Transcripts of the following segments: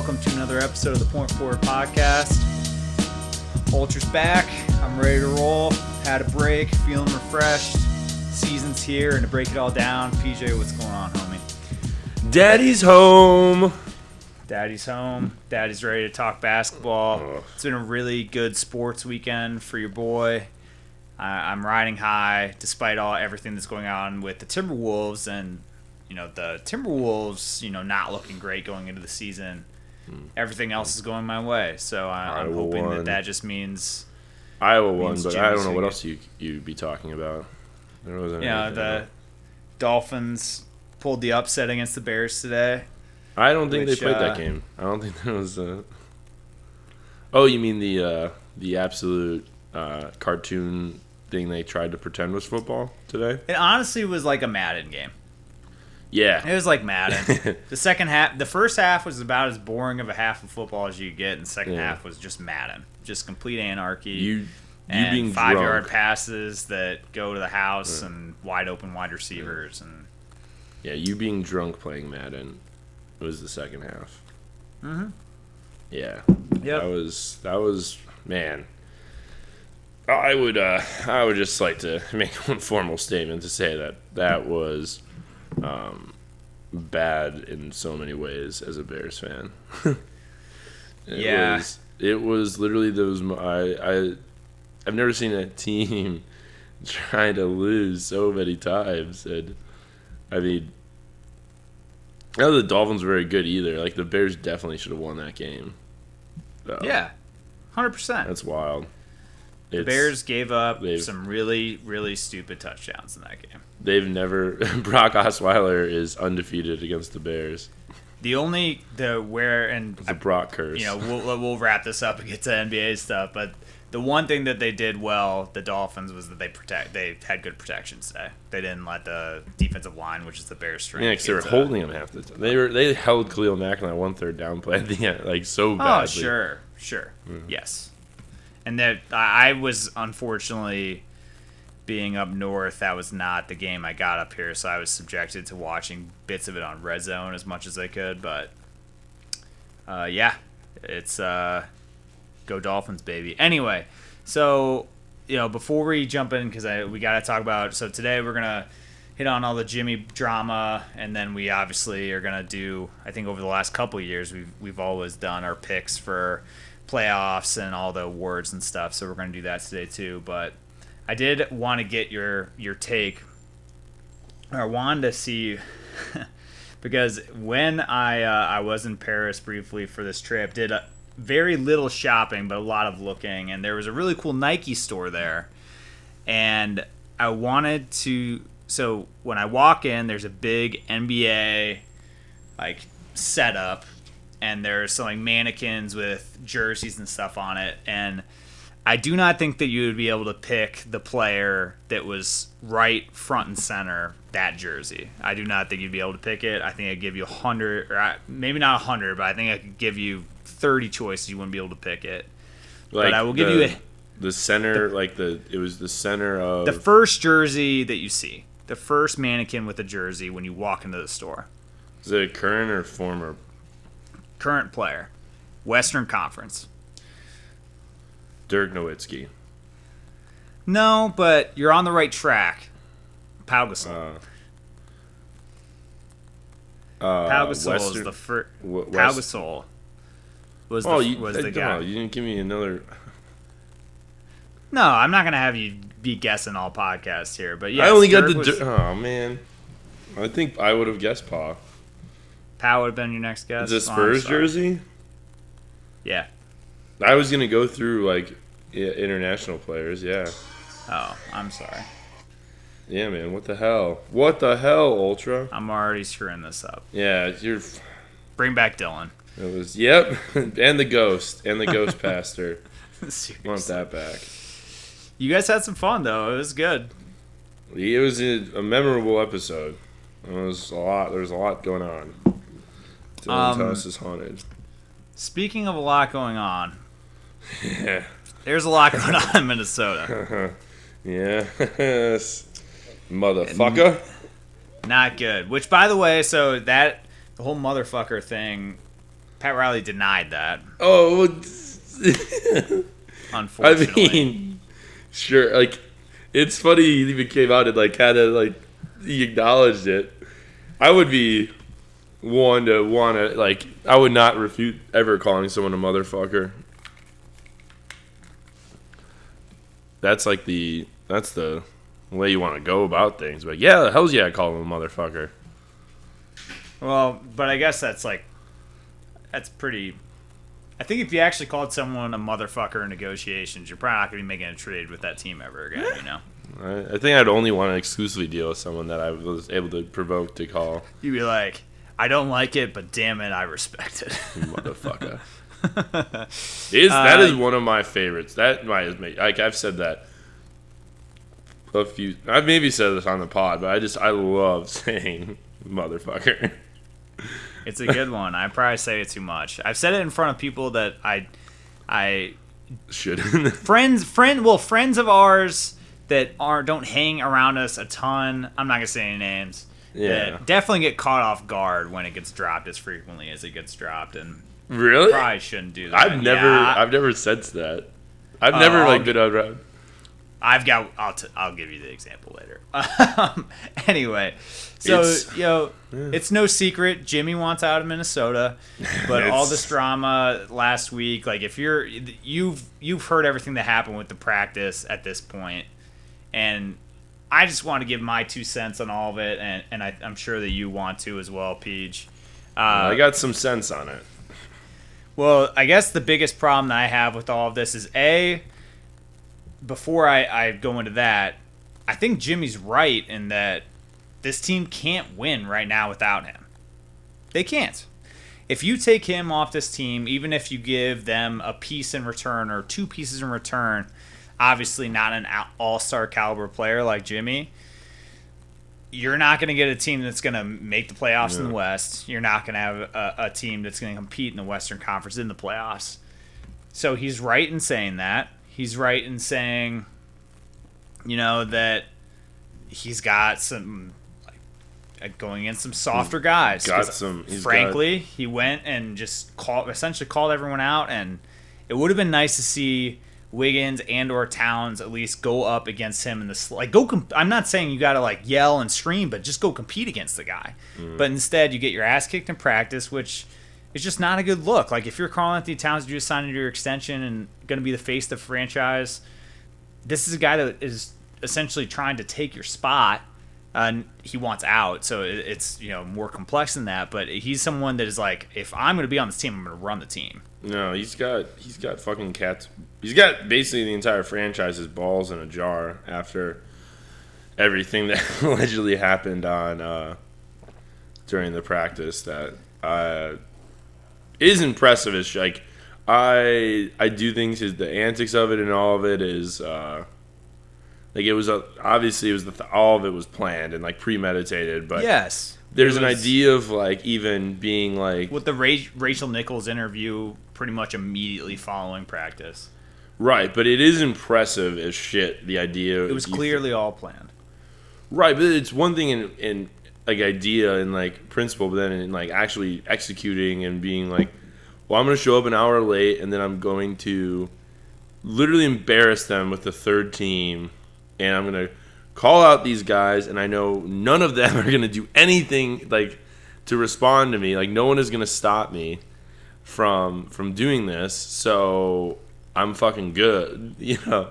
welcome to another episode of the Point Forward Podcast. Ultra's back. I'm ready to roll. Had a break, feeling refreshed. Season's here, and to break it all down, PJ, what's going on, homie? Daddy's home. Daddy's home. Daddy's ready to talk basketball. It's been a really good sports weekend for your boy. I I'm riding high despite all everything that's going on with the Timberwolves and you know the Timberwolves. You know not looking great going into the season. Everything else is going my way, so I, I'm hoping that won. that just means Iowa won, Means but Jimmy I don't know what else you you'd be talking about. There wasn't you know the. Dolphins pulled the upset against the Bears today. I don't think which, they played uh, that game. I don't think that was. Uh... Oh, you mean the uh, the absolute uh, cartoon thing they tried to pretend was football today? It honestly was like a Madden game. Yeah, It was like Madden. the second half, the first half was about as boring of a half of football as you get, and the second Yeah. half was just Madden, just complete anarchy. you you being five drunk. yard passes that go to the house and wide open wide receivers and Yeah, you being drunk playing Madden was the second half. Mhm. Yeah. Yep. That was that was man. I would uh I would just like to make one formal statement to say that that was um bad in so many ways as a Bears fan. it Yeah. was it was literally those I I I've never seen a team try to lose so many times and I mean I know the Dolphins were very good either. Like the Bears definitely should have won that game. So, yeah, hundred percent. that's wild. The Bears gave up some really really stupid touchdowns in that game. They've never. Brock Osweiler is undefeated against the Bears. The only the where and the Brock curse. you know we'll we'll wrap this up and get to NBA stuff, but the one thing that they did well, the Dolphins, was that they protect they had good protection today. They didn't let the defensive line, which is the Bears' strength. yeah, 'cause they were holding them half the time. They were. They held Khalil Mack on that one third down play at the end, like so badly. Oh, sure, sure, Mm-hmm. yes. And that I was unfortunately being up north. That was not the game I got up here, so I was subjected to watching bits of it on Red Zone as much as I could. But uh, yeah, it's uh, go Dolphins, baby. Anyway, so you know before we jump in, because I we got to talk about. So today we're gonna hit on all the Jimmy drama, and then we obviously are gonna do. I think over the last couple years, we've we've always done our picks for playoffs and all the awards and stuff. So we're gonna do that today too. But I did want to get your your take. I wanted to see because when I uh, I was in Paris briefly for this trip, did a, very little shopping but a lot of looking, and there was a really cool Nike store there, and I wanted to. So when I walk in, there's a big NBA like setup, and there's like mannequins with jerseys and stuff on it, and I do not think that you would be able to pick the player that was right front and center that jersey. I do not think you'd be able to pick it. I think I'd give you a hundred, or I- maybe not a hundred, but I think I could give you thirty choices. You wouldn't be able to pick it. Like I will give the, you a- the center, like the it was the center of The first jersey that you see, the first mannequin with a jersey when you walk into the store. is it a current or former? Current player, Western Conference. Dirk Nowitzki. No, but you're on the right track. Pau Gasol. Uh, uh, Pau Gasol is the first. w- Pau Gasol was the, Oh, you, was the no, guy. you didn't give me another. No, I'm not gonna have you be guessing all podcasts here, but yeah, I only got the. was, Dir- oh man, I think I would have guessed Paul. Pau would have been your next guess. Is it Oh, Spurs jersey? Yeah. I was gonna go through like yeah, international players. Yeah, Oh, I'm sorry. yeah, man. What the hell? What the hell, Ultra? I'm already screwing this up. Yeah, you're. Bring back Dylan. It was yep, and the ghost and the ghost pastor. Want that back? You guys had some fun though. It was good. It was a, a memorable episode. It was a lot. There was a lot going on. Dylan's Um, house is haunted. Speaking of a lot going on, Yeah. There's a lot going on in Minnesota. yes. Motherfucker. Not good. Which, by the way, so that the whole motherfucker thing Pat Riley denied that. Oh, Unfortunately. I mean, sure. Like, it's funny he even came out and like kind of like he acknowledged it. I would be one to want to like. I would not refute ever calling someone a motherfucker. That's like the that's the way you want to go about things. But yeah, the hell's yeah, I call him a motherfucker. well, but I guess that's like that's pretty. I think if you actually called someone a motherfucker in negotiations, you're probably not going to be making a trade with that team ever again. You know, I, I think I'd only want to exclusively deal with someone that I was able to provoke to call you'd be like, I don't like it, but damn it, I respect it. motherfucker. is that Uh, is one of my favorites. That might make like I've said that a few. I've maybe said this on the pod, but I just I love saying motherfucker. It's a good one. I probably say it too much. I've said it in front of people that I, I Shouldn't. friends friend well friends of ours that are don't hang around us a ton. I'm not gonna say any names. Yeah. Definitely get caught off guard when it gets dropped as frequently as it gets dropped, and really? probably shouldn't do that. I've never Yeah, I've never sensed that. I've Oh, never like g- been around. I've got. I'll. T- I'll give you the example later. Um, anyway, so It's- yo, it's no secret Jimmy wants out of Minnesota, but all this drama last week, like if you're you've you've heard everything that happened with the practice at this point, and I just want to give my two cents on all of it, and and I, I'm sure that you want to as well, Peach. Uh, I got some sense on it. Well, I guess the biggest problem that I have with all of this is a. Before I, I go into that, I think Jimmy's right in that this team can't win right now without him. They can't. If you take him off this team, even if you give them a piece in return or two pieces in return, obviously not an all star caliber player like Jimmy, you're not going to get a team that's going to make the playoffs in the West. You're not going to have a, a team that's going to compete in the Western Conference in the playoffs. So he's right in saying that. He's right in saying, you know, that he's got some like going in some softer guys. got some- he's frankly, he went and just called essentially called everyone out, and it would have been nice to see Wiggins and or Towns at least go up against him in this. Like, go. Comp- I'm not saying you got to like yell and scream, but just go compete against the guy. Mm. But instead, you get your ass kicked in practice, which is just not a good look. Like, if you're Karl-Anthony Towns, you just signed into your extension and going to be the face of the franchise. This is a guy that is essentially trying to take your spot. Uh, he wants out, so it, it's you know more complex than that. But he's someone that is like, if I'm going to be on this team, I'm going to run the team. No, he's got he's got fucking cats. He's got basically the entire franchise's balls in a jar after everything that allegedly happened on uh, during the practice. That uh, is impressive. Is like I I do think his the antics of it and all of it is uh, like it was a, obviously it was the all of it was planned and like premeditated. But yes, there's an idea of like even being like with the Ra- Rachel Nichols interview pretty much immediately following practice. Right, but it is impressive as shit. The idea It was clearly all planned. right, but it's one thing in in like idea and like principle, but then in like actually executing and being like, well, I'm going to show up an hour late, and then I'm going to literally embarrass them with the third team, and I'm to call out these guys, and I know none of them are to do anything like to respond to me. Like no one is to stop me from from doing this. So I'm fucking good, you know.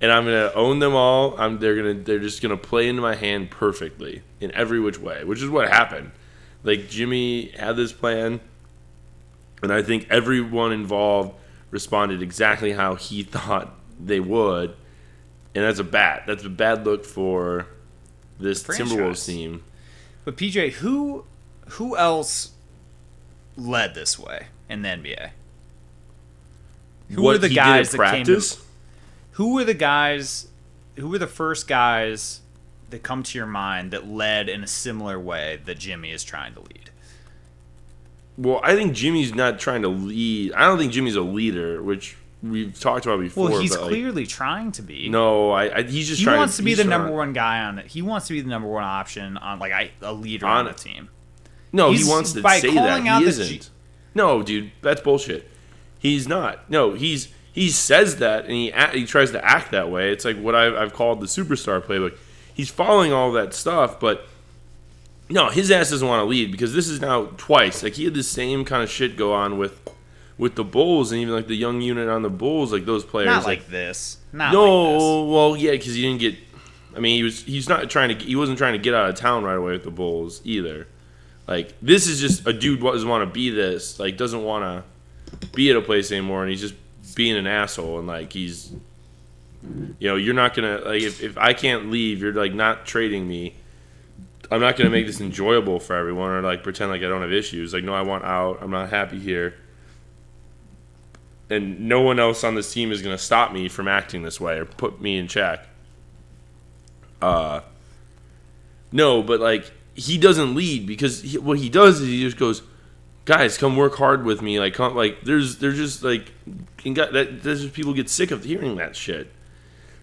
And I'm gonna own them all. I'm they're gonna they're just gonna play into my hand perfectly in every which way, which is what happened. Like Jimmy had this plan, and I think everyone involved responded exactly how he thought they would, and that's a bad that's a bad look for this Timberwolves team. But PJ, who who else led this way in the NBA? Who what were the guys that at came to? Who were the guys? Who were the first guys that come to your mind that led in a similar way that Jimmy is trying to lead? Well, I think Jimmy's not trying to lead. I don't think Jimmy's a leader, which we've talked about before. Well, he's but, like, clearly trying to be. no, I, I he's just he trying. wants to be he's the trying- number one guy on it. He wants to be the number one option on like I, a leader on, On- the team. No, He's- he wants to by say that out he isn't. G- No, dude, that's bullshit. He's not. No, he's he says that and he act, he tries to act that way. It's like what I've, I've called the superstar playbook. He's following all that stuff, but no, his ass doesn't want to lead because this is now twice. Like he had the same kind of shit go on with with the Bulls and even like the young unit on the Bulls, like those players. Not like, this. Not no, like this. well, yeah, because he didn't get. I mean, he was he's not trying to he wasn't trying to get out of town right away with the Bulls either. Like this is just a dude doesn't want to be this, like doesn't want to be at a place anymore, and he's just being an asshole, and like he's, you know, you're not gonna like if, if I can't leave, you're like not trading me. I'm not gonna make this enjoyable for everyone, or like pretend like I don't have issues. Like no, I want out. I'm not happy here, and no one else on this team is gonna stop me from acting this way or put me in check. Uh, no, but like he doesn't lead because he, what he does is he just goes, guys, come work hard with me. Like, come, like there's there's just like, and got, that just people get sick of hearing that shit.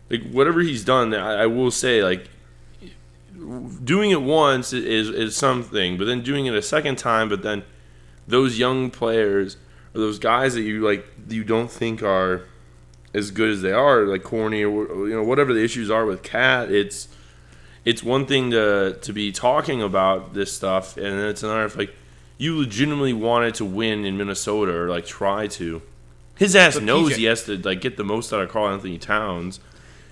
Like whatever he's done, I, I will say like, doing it once is is something, but then doing it a second time, but then those young players or those guys that you like you don't think are as good as they are, like corny or you know whatever the issues are with Cat, it's it's one thing to to be talking about this stuff, and then it's another if like you legitimately wanted to win in Minnesota or like try to. His ass But knows PJ he has to like get the most out of Karl-Anthony Towns.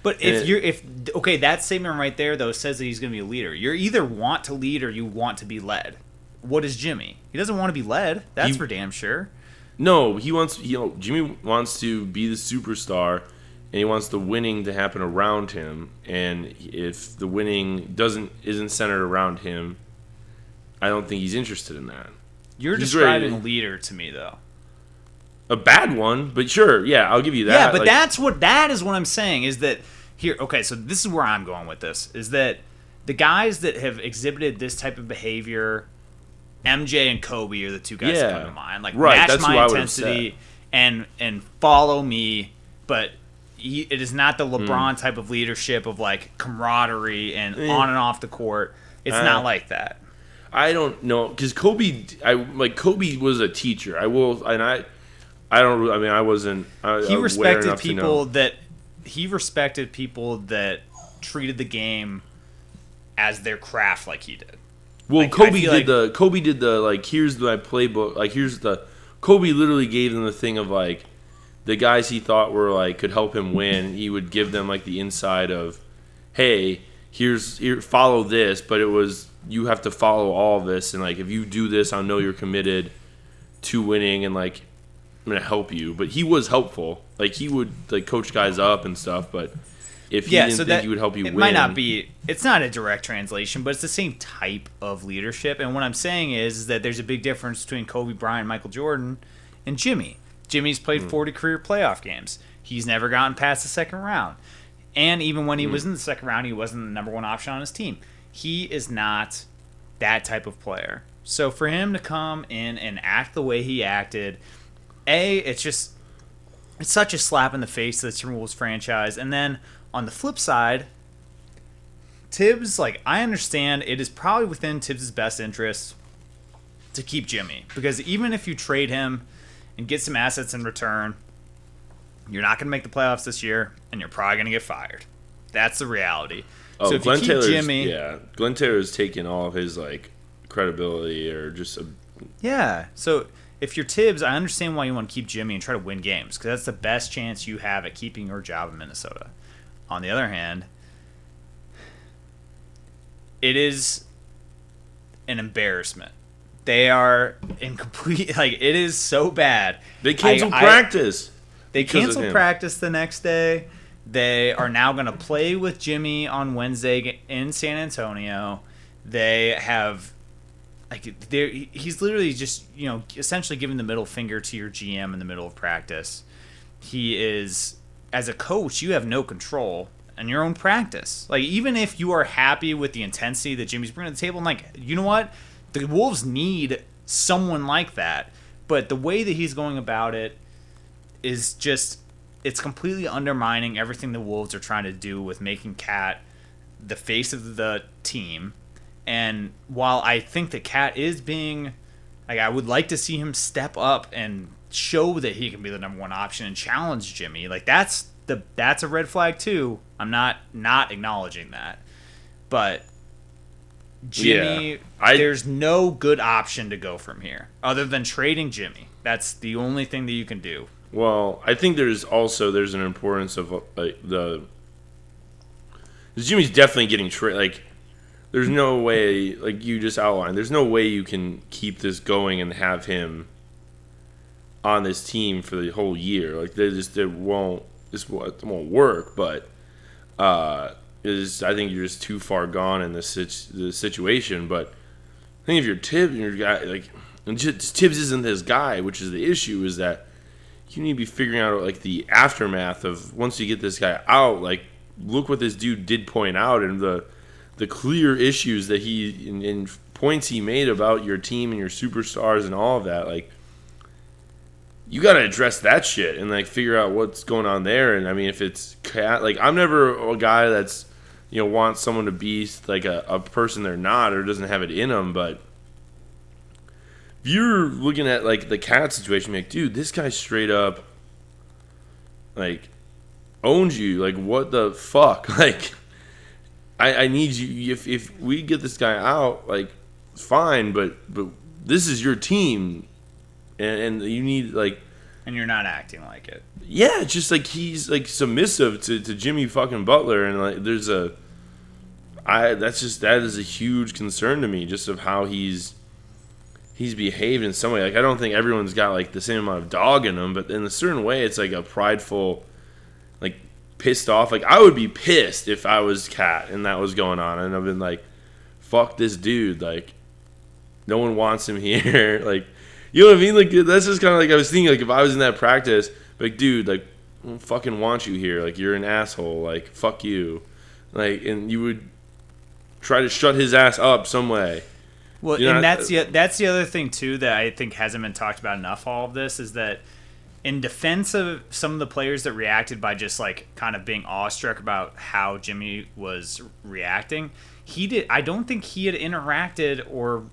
But if And- you're if okay, that statement right there though says that he's going to be a leader. You're either want to lead or you want to be led. What is Jimmy? He doesn't want to be led. That's He- for damn sure. No, he wants you know Jimmy wants to be the superstar, and he wants the winning to happen around him. And if the winning doesn't isn't centered around him, I don't think he's interested in that. You're He's describing ready. a leader to me though. A bad one, but sure, yeah, I'll give you that. yeah, but Like, that's what that is what I'm saying is that here okay, so this is where I'm going with this is that the guys that have exhibited this type of behavior MJ and Kobe are the two guys that come to mind. Like Right, match my intensity and and follow me, but he, it is not the Hmm. LeBron type of leadership of like camaraderie and Eh. on and off the court. It's Uh, not like that. I don't know because Kobe, I like Kobe was a teacher. I will, and I, I don't. I mean, I wasn't. I, He aware respected people that he respected people that treated the game as their craft like he did. Well, Like, Kobe did like- the Kobe did the like here's my playbook like here's the Kobe literally gave them the thing of like the guys he thought were like could help him win. He would give them like the inside of hey here's here follow this, but it was you have to follow all this and like if you do this, I'll know you're committed to winning and like I'm gonna help you. But he was helpful. Like he would like coach guys up and stuff, but. If he yeah, didn't so that he would help you win. it win, might not be. It's not a direct translation, but it's the same type of leadership. And what I'm saying is, is that there's a big difference between Kobe Bryant, Michael Jordan, and Jimmy. Jimmy's played Hmm. 40 career playoff games. He's never gotten past the second round, and even when he Hmm. was in the second round, he wasn't the number one option on his team. He is not that type of player. So for him to come in and act the way he acted, a it's just it's such a slap in the face to the Timberwolves franchise. And then on the flip side, Tibbs, like I understand it is probably within Tibbs' best interest to keep Jimmy because even if you trade him and get some assets in return, you're not going to make the playoffs this year, and you're probably going to get fired. That's the reality. Oh, so if Glenn you keep Taylor's Jimmy, yeah, Glenn Taylor's taken all of his like credibility or just a, Yeah. So if you're Tibbs, I understand why you want to keep Jimmy and try to win games because that's the best chance you have at keeping your job in Minnesota. On the other hand, it is an embarrassment. They are in complete like it is so bad. they canceled I- I- practice. they because of canceled practice the next day. They are now going to play with Jimmy on Wednesday in San Antonio. They have like they're, he's literally just you know essentially giving the middle finger to your GM in the middle of practice. He is as a coach, you have no control in your own practice. Like even if you are happy with the intensity that Jimmy's bringing to the table, and like you know what, the Wolves need someone like that. But the way that he's going about it is just it's completely undermining everything the Wolves are trying to do with making Cat the face of the team. And while I think that Cat is being Like I would like to see him step up and show that he can be the number one option and challenge Jimmy. Like that's the that's a red flag too. I'm not not acknowledging that, but Jimmy, Yeah, I- there's no good option to go from here other than trading Jimmy. That's the only thing that you can do. Well, I think there's also there's an importance of uh, like the Jimmy's definitely getting traded. like there's no way like you just outlined there's no way you can keep this going and have him on this team for the whole year. Like they just it won't this won't, won't work but uh is I think you're just too far gone in this the situation but I think if you're Tibbs your guy like and just, Tibbs isn't this guy which is the issue is that you need to be figuring out like the aftermath of once you get this guy out like look what this dude did point out and the the clear issues that he and points he made about your team and your superstars and all of that like you got to address that shit and like figure out what's going on there and i mean if it's cat like i'm never a guy that's you know wants someone to be like a, a person they're not or doesn't have it in them but if you're looking at like the cat situation, like, dude, this guy straight up like owns you. Like, what the fuck? Like, I, I need you. If if we get this guy out, like, fine, but but this is your team, and, and you need like. And you're not acting like it. Yeah, it's just like he's like submissive to, to Jimmy fucking Butler, and like there's a, I that's just that is a huge concern to me, just of how he's he's behaved in some way. Like I don't think everyone's got like the same amount of dog in them, but in a certain way, it's like a prideful, like pissed off. Like I would be pissed if I was Cat and that was going on, and I've been like, fuck this dude, like no one wants him here, like. You know what I mean? Like that's just kind of like I was thinking. Like if I was in that practice, like dude, like I don't fucking want you here. Like you're an asshole. Like fuck you. Like and you would try to shut his ass up some way. Well, You know, and that's uh, the that's the other thing too that I think hasn't been talked about enough. All of this is that in defense of some of the players that reacted by just like kind of being awestruck about how Jimmy was reacting, he did. I don't think he had interacted or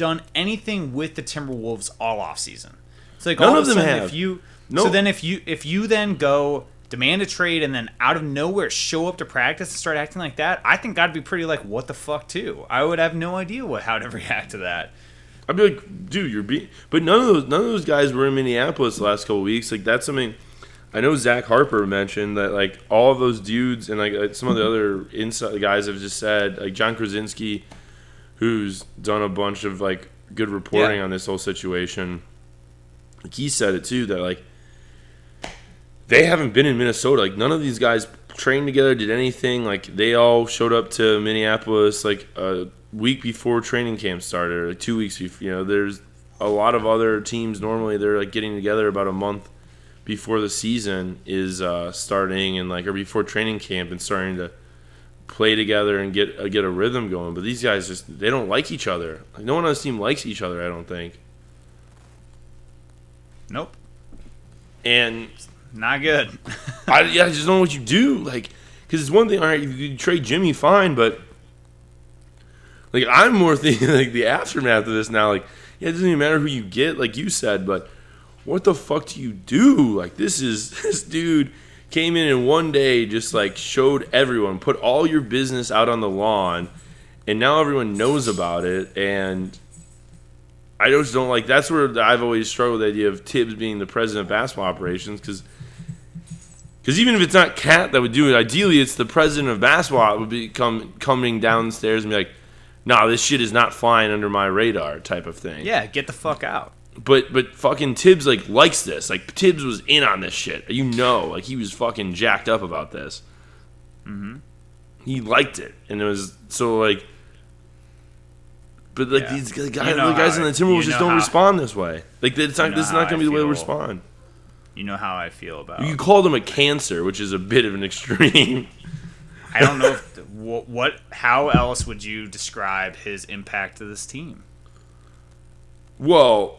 done anything with the Timberwolves all off season. It's like None all of of them have. if you No. so then if you if you then go demand a trade and then out of nowhere show up to practice and start acting like that, I think I'd be pretty like what the fuck too. I would have no idea what how to react to that. I'd be like, dude, you're being. But none of those none of those guys were in Minneapolis the last couple weeks. Like that's something. I know Zach Harper mentioned that like all of those dudes and like uh, some of the other inside guys have just said like Jon Krawczynski, who's done a bunch of like good reporting Yeah. on this whole situation. Like he said it too that like they haven't been in Minnesota. Like none of these guys trained together, did anything. Like they all showed up to Minneapolis like a week before training camp started, or two weeks before. You know, there's a lot of other teams normally they're like getting together about a month before the season is uh, starting and like or before training camp and starting to play together and get uh, get a rhythm going. But these guys just they don't like each other. Like no one on this team likes each other. I don't think. Nope, And not good. I, yeah, I just don't know what you do. Like, because it's one thing. All right, you, you trade Jimmy, fine, but like I'm more thinking like the aftermath of this now. Like, yeah, it doesn't even matter who you get, like you said, but what the fuck do you do? Like, this is this dude came in in one day just like showed everyone, put all your business out on the lawn, and now everyone knows about it. And I just don't like. That's where I've always struggled with the idea of Tibbs being the president of basketball operations because. Because even if it's not Cat that would do it, ideally it's the president of basketball would be come, coming downstairs and be like, "Nah, this shit is not flying under my radar," type of thing. yeah, get the fuck out. But but fucking Tibbs like likes this. Like Tibbs was in on this shit. You know, like he was fucking jacked up about this. Mm-hmm. He liked it, and it was so like. But like Yeah. these guys, You know the guys in the Timberwolves just don't how- respond this way. Like it's not. know this is not gonna be the way to respond. You know how I feel about. It. You called him a cancer, which is a bit of an extreme. I don't know if, what, what. How else would you describe his impact to this team? Well,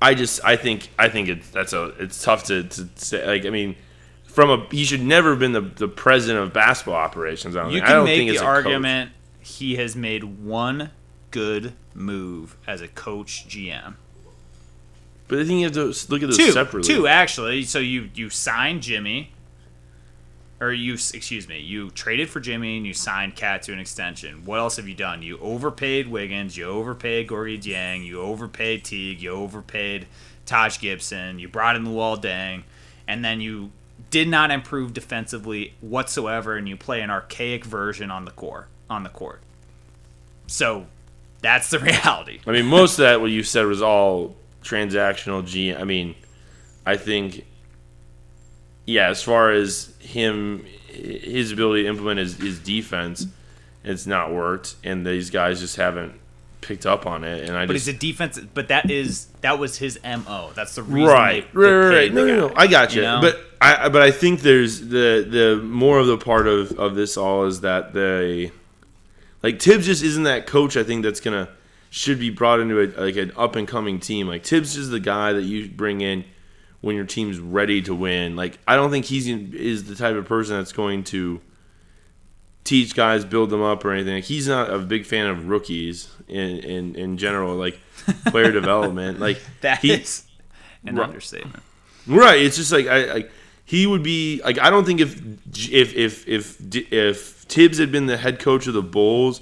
I just I think I think it's that's a it's tough to, to say. Like I mean, from a he should never have been the, the president of basketball operations. I don't, You think. I can don't make think the as a coach. argument he has made one good move as a coach GM. But I think you have to look at those two, separately. two actually. So you you signed Jimmy, or you excuse me, you traded for Jimmy and you signed Cat to an extension. What else have you done? You overpaid Wiggins, you overpaid Gorgui Dieng, you overpaid Teague, you overpaid Taj Gibson, you brought in Luol Deng, and then you did not improve defensively whatsoever, and you play an archaic version on the core on the court. So that's the reality. I mean, most of that what you said was all transactional. G. I mean, I think, yeah. As far as him, his ability to implement his, his defense, it's not worked, and these guys just haven't picked up on it. And I But just he's a defense. But that is that was his mo. That's the reason. right, they, they right, right, right. No, no, no. I got you. know? But I, but I think there's the the more of the part of of this all is that they, like Tibbs just isn't that coach. I think that's gonna should be brought into a like an up and coming team. Like Tibbs is the guy that you bring in when your team's ready to win. Like I don't think he's is the type of person that's going to teach guys, build them up or anything. Like, he's not a big fan of rookies in in, in general, like player development. Like that he- is an Right. understatement. Right. It's just like I like he would be like I don't think if if if if if Tibbs had been the head coach of the Bulls,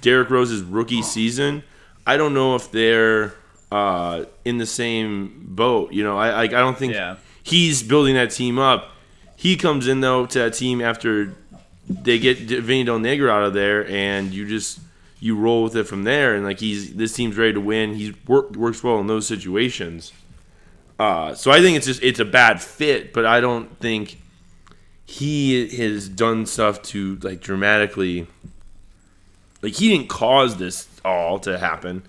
Derrick Rose's rookie season, I don't know if they're uh, in the same boat. You know, I like I don't think Yeah. he's building that team up. He comes in though to that team after they get Vinny Del Negro out of there, and you just you roll with it from there. And like he's this team's ready to win. He work, works well in those situations. Uh, so I think it's just it's a bad fit, but I don't think he has done stuff to like dramatically. Like he didn't cause this all to happen,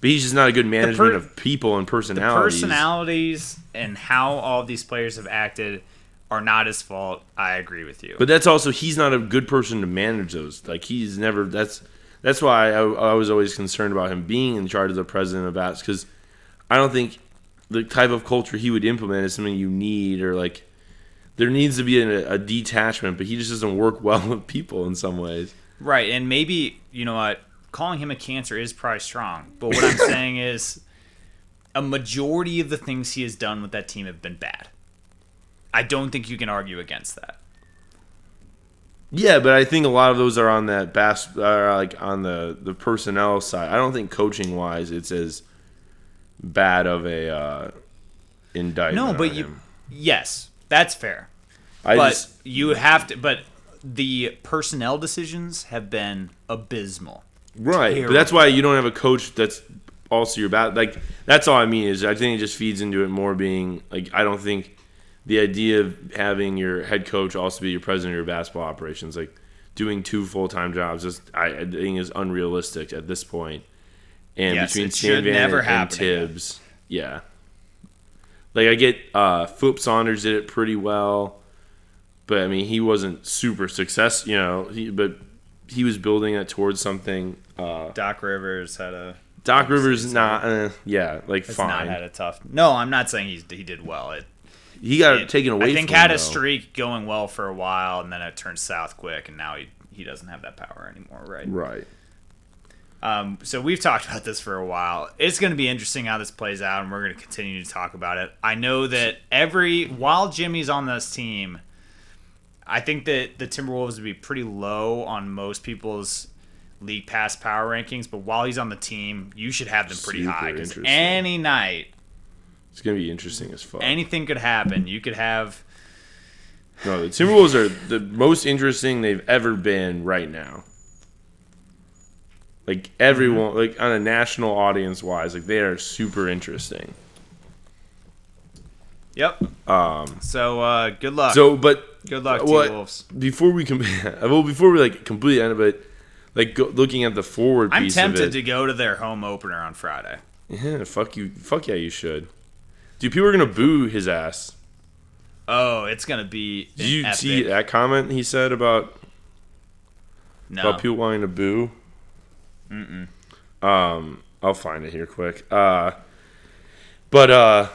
but he's just not a good management of people and personalities. The Personalities and how all these players have acted are not his fault. I agree with you. But that's also he's not a good person to manage those. Like he's never. That's that's why I, I was always concerned about him being in charge of the president of bats because I don't think the type of culture he would implement is something you need or like there needs to be a, a detachment. But he just doesn't work well with people in some ways. Right, and maybe you know what, calling him a cancer is probably strong. But what I'm saying is, a majority of the things he has done with that team have been bad. I don't think you can argue against that. Yeah, but I think a lot of those are on that bas- uh, like on the the personnel side. I don't think coaching wise it's as bad of a uh, indictment. No, but you, him. yes, that's fair. I but just you have to. But the personnel decisions have been abysmal. Right, but that's why you don't have a coach that's also your bat. Like that's all I mean is I think it just feeds into it more being like I don't think the idea of having your head coach also be your president of your basketball operations, like doing two full time jobs, just I, I think is unrealistic at this point. And Yes, between Stan Van never and, and happen again. Tibbs, yeah. Like I get uh Flip Saunders did it pretty well, but I mean he wasn't super success, you know. He, but he was building it towards something. Uh, Doc Rivers had a Doc Rivers not, uh, yeah, like has fine. not had a tough. No, I'm not saying he's, he did well. It, he got it taken away. I think had him, a streak going well for a while, and then it turned south quick, and now he he doesn't have that power anymore, right? Right. Um, so we've talked about this for a while. It's going to be interesting how this plays out, and we're going to continue to talk about it. I know that every while Jimmy's on this team, I think that the Timberwolves would be pretty low on most people's league pass power rankings. But while he's on the team, you should have them pretty Super high because any night It's gonna be interesting as fuck. anything could happen. You could have no, the Timberwolves are the most interesting they've ever been right now. Like everyone, like on a national audience wise, like they are super interesting. yep. Um. So uh, good luck. So, but good luck, T Wolves. before we com- well, before we like completely end it, but like go, looking at the forward I'm tempted to go to their home opener on Friday. Yeah, fuck you, fuck yeah, you should. Dude, people are gonna boo his ass. Oh, it's gonna be. Did you an see that comment he said about No. about people wanting to boo? Mm-mm. Um, I'll find it here quick. Uh, but uh,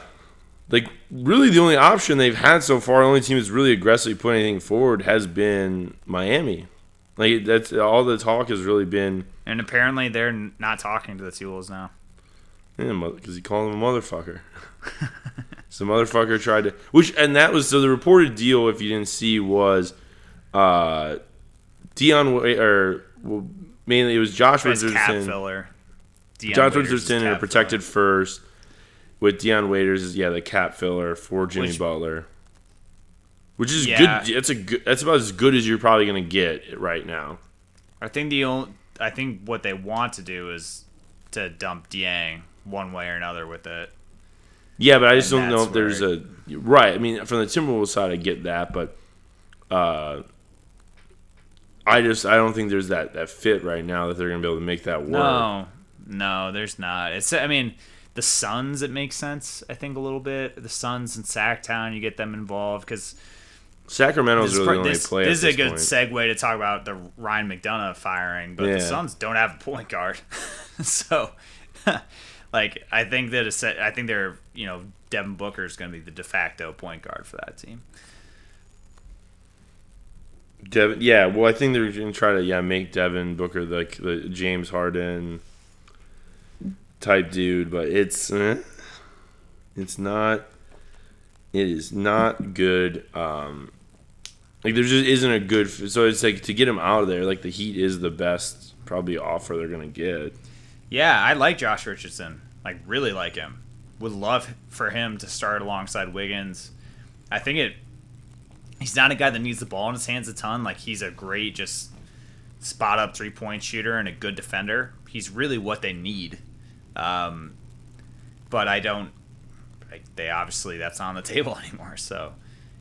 like really, the only option they've had so far, the only team that's really aggressively put anything forward has been Miami. Like that's all the talk has really been. And apparently they're not talking to the T Wolves now. Yeah, because he called him a motherfucker. so the motherfucker tried to, which and that was so the reported deal. If you didn't see, was uh, Dion or well, mainly it was Josh It's cap Richardson. filler. Dion Josh Waiters Richardson are cap protected first. With Dion Waiters is yeah the cap filler for Jimmy Which- Butler, which is Yeah. good. That's a good. That's about as good as you're probably gonna get right now. I think the only, I think what they want to do is to dump Dieng one way or another with it. Yeah, but I just And don't know if there's a right. I mean, from the Timberwolves side, I get that, but uh, I just I don't think there's that that fit right now that they're gonna be able to make that work. No, no, there's not. It's I mean, the Suns it makes sense. I think a little bit. The Suns and Sacktown, you get them involved because Sacramento's this, really the only this, play. this is a good point. segue to talk about the Ryan McDonough firing. But Yeah. the Suns don't have a point guard, so like I think that a set, I think they're you know Devin Booker is going to be the de facto point guard for that team. Devin, yeah, well, I think they're gonna try to yeah make Devin Booker the, like the James Harden type dude, but it's eh, it's not. It is not good. Um, like there just isn't a good. So it's like to get him out of there. Like the Heat is the best probably offer they're gonna get. Yeah, I like Josh Richardson. Like really like him. Would love for him to start alongside Wiggins. I think it he's not a guy that needs the ball in his hands a ton. Like he's a great just spot up three point shooter and a good defender. He's really what they need. Um, but I don't like they obviously that's on the table anymore, so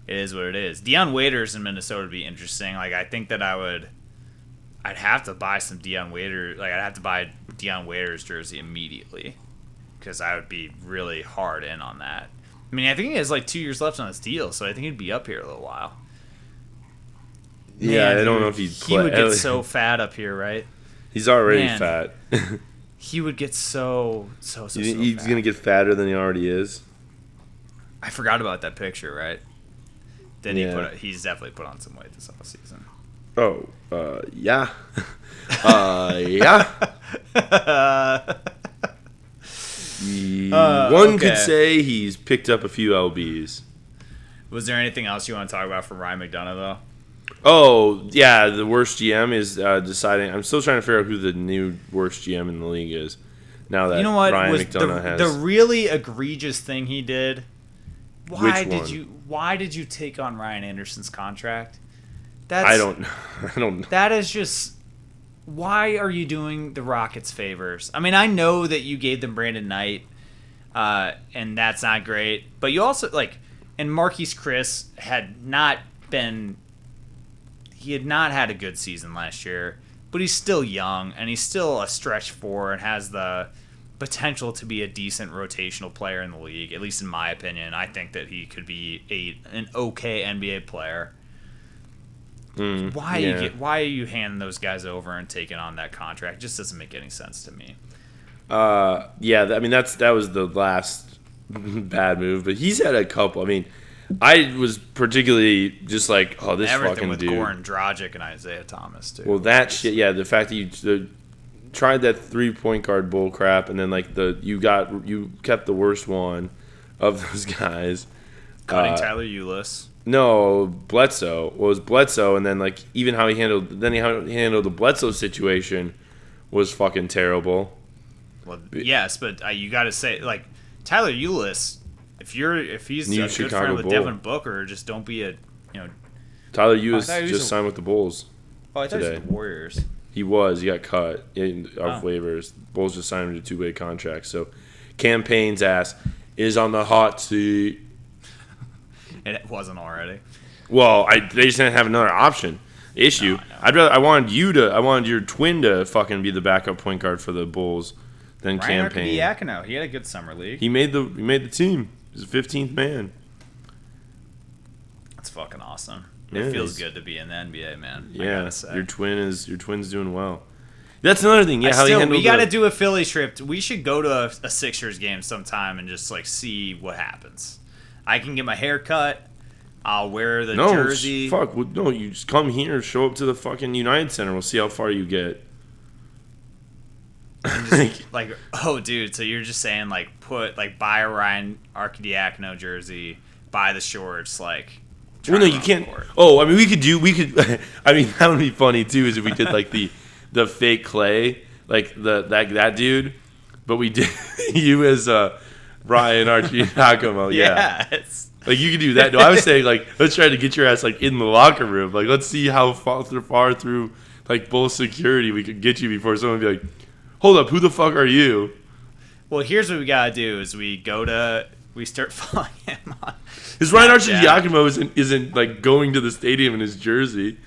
it is what it is. Dion Waiters in Minnesota would be interesting. Like I think that I would I'd have to buy some Dion Waiters. Like I'd have to buy Dion Waiters jersey immediately because I would be really hard in on that. I mean, I think he has like two years left on his deal, so I think he'd be up here a little while. Yeah, Man, I don't know if he'd He would get so fat up here, right? He's already Man. fat. He would get so so so. you so he's fat. gonna get fatter than he already is? I forgot about that picture, right? Then he Yeah. put he's definitely put on some weight this offseason. Oh, uh, yeah, uh, yeah. Uh, One okay. could say he's picked up a few lbs. Was there anything else you want to talk about from Ryan McDonough though? Oh yeah, the worst GM is uh, deciding. I'm still trying to figure out who the new worst GM in the league is. Now that you know what Ryan was McDonough the, has the really egregious thing he did? Why did you Why did you take on Ryan Anderson's contract? That's I don't. I don't. know. That is just. Why are you doing the Rockets favors? I mean, I know that you gave them Brandon Knight, uh, and that's not great. But you also like, and Marquese Chriss had not been. He had not had a good season last year, but he's still young and he's still a stretch four and has the potential to be a decent rotational player in the league. At least in my opinion, I think that he could be a an okay NBA player. Mm, Why yeah. you get, why are you handing those guys over and taking on that contract? It just doesn't make any sense to me. Uh, yeah, I mean that's that was the last bad move, but he's had a couple. I mean, I was particularly just like, oh, this fucking dude. Everything fucking with dude. Goran Dragic and Isaiah Thomas too. Well, that shit, yeah. The fact that you the, tried that three point guard bull crap, and then like the you got you kept the worst one of those guys. cutting uh, Tyler Ulis. No, Bledsoe well, it was Bledsoe, and then like even how he handled then he how he handled the Bledsoe situation was fucking terrible. Well, yes, but uh, you got to say like Tyler Ulis. If you're if he's New a good Chicago friend with Bull. Devin Booker, just don't be a you know. Tyler Hughes thought he was just a- signed with the Bulls. Oh, I thought he was the Warriors. He was. He got cut in, off Oh. Ah. waivers. Bulls just signed him to a two way contract. So, Cam Payne's ass is on the hot seat. It wasn't already. Well, I they just didn't have another option. Issue. No, I. I'd rather. I wanted you to. I wanted your twin to fucking be the backup point guard for the Bulls than Cam Payne. Ryan Cam Payne. Arcidiacono, he had a good summer league. He made the. He made the team. He's the fifteenth man. That's fucking awesome. It feels good to be in the NBA, man. Yeah, your twin is your twin's doing well. That's another thing. Yeah, I how still, we got to do a Philly trip. We should go to a, a Sixers game sometime and just like see what happens. I can get my hair cut. I'll wear the no jersey. Fuck well, no! You just come here, show up to the fucking United Center. We'll see how far you get. just, like, oh, dude. So you're just saying like put like buy a Ryan Arcidiacono jersey, buy the shorts, like. Well, no, you can't. Oh, I mean, we could do. We could. I mean, that would be funny too. Is if we did like the the fake clay, like the that that dude, but we did you as uh Brian Arcidiacono. Yeah. It's like you could do that. No, I was saying like let's try to get your ass like in the locker room. Like let's see how far through, far through like both security we could get you before someone would be like, hold up, who the fuck are you? well. Here's what we gotta do: is we go to we start following him on. Because Ryan. Giacomo isn't isn't like going to the stadium in his jersey.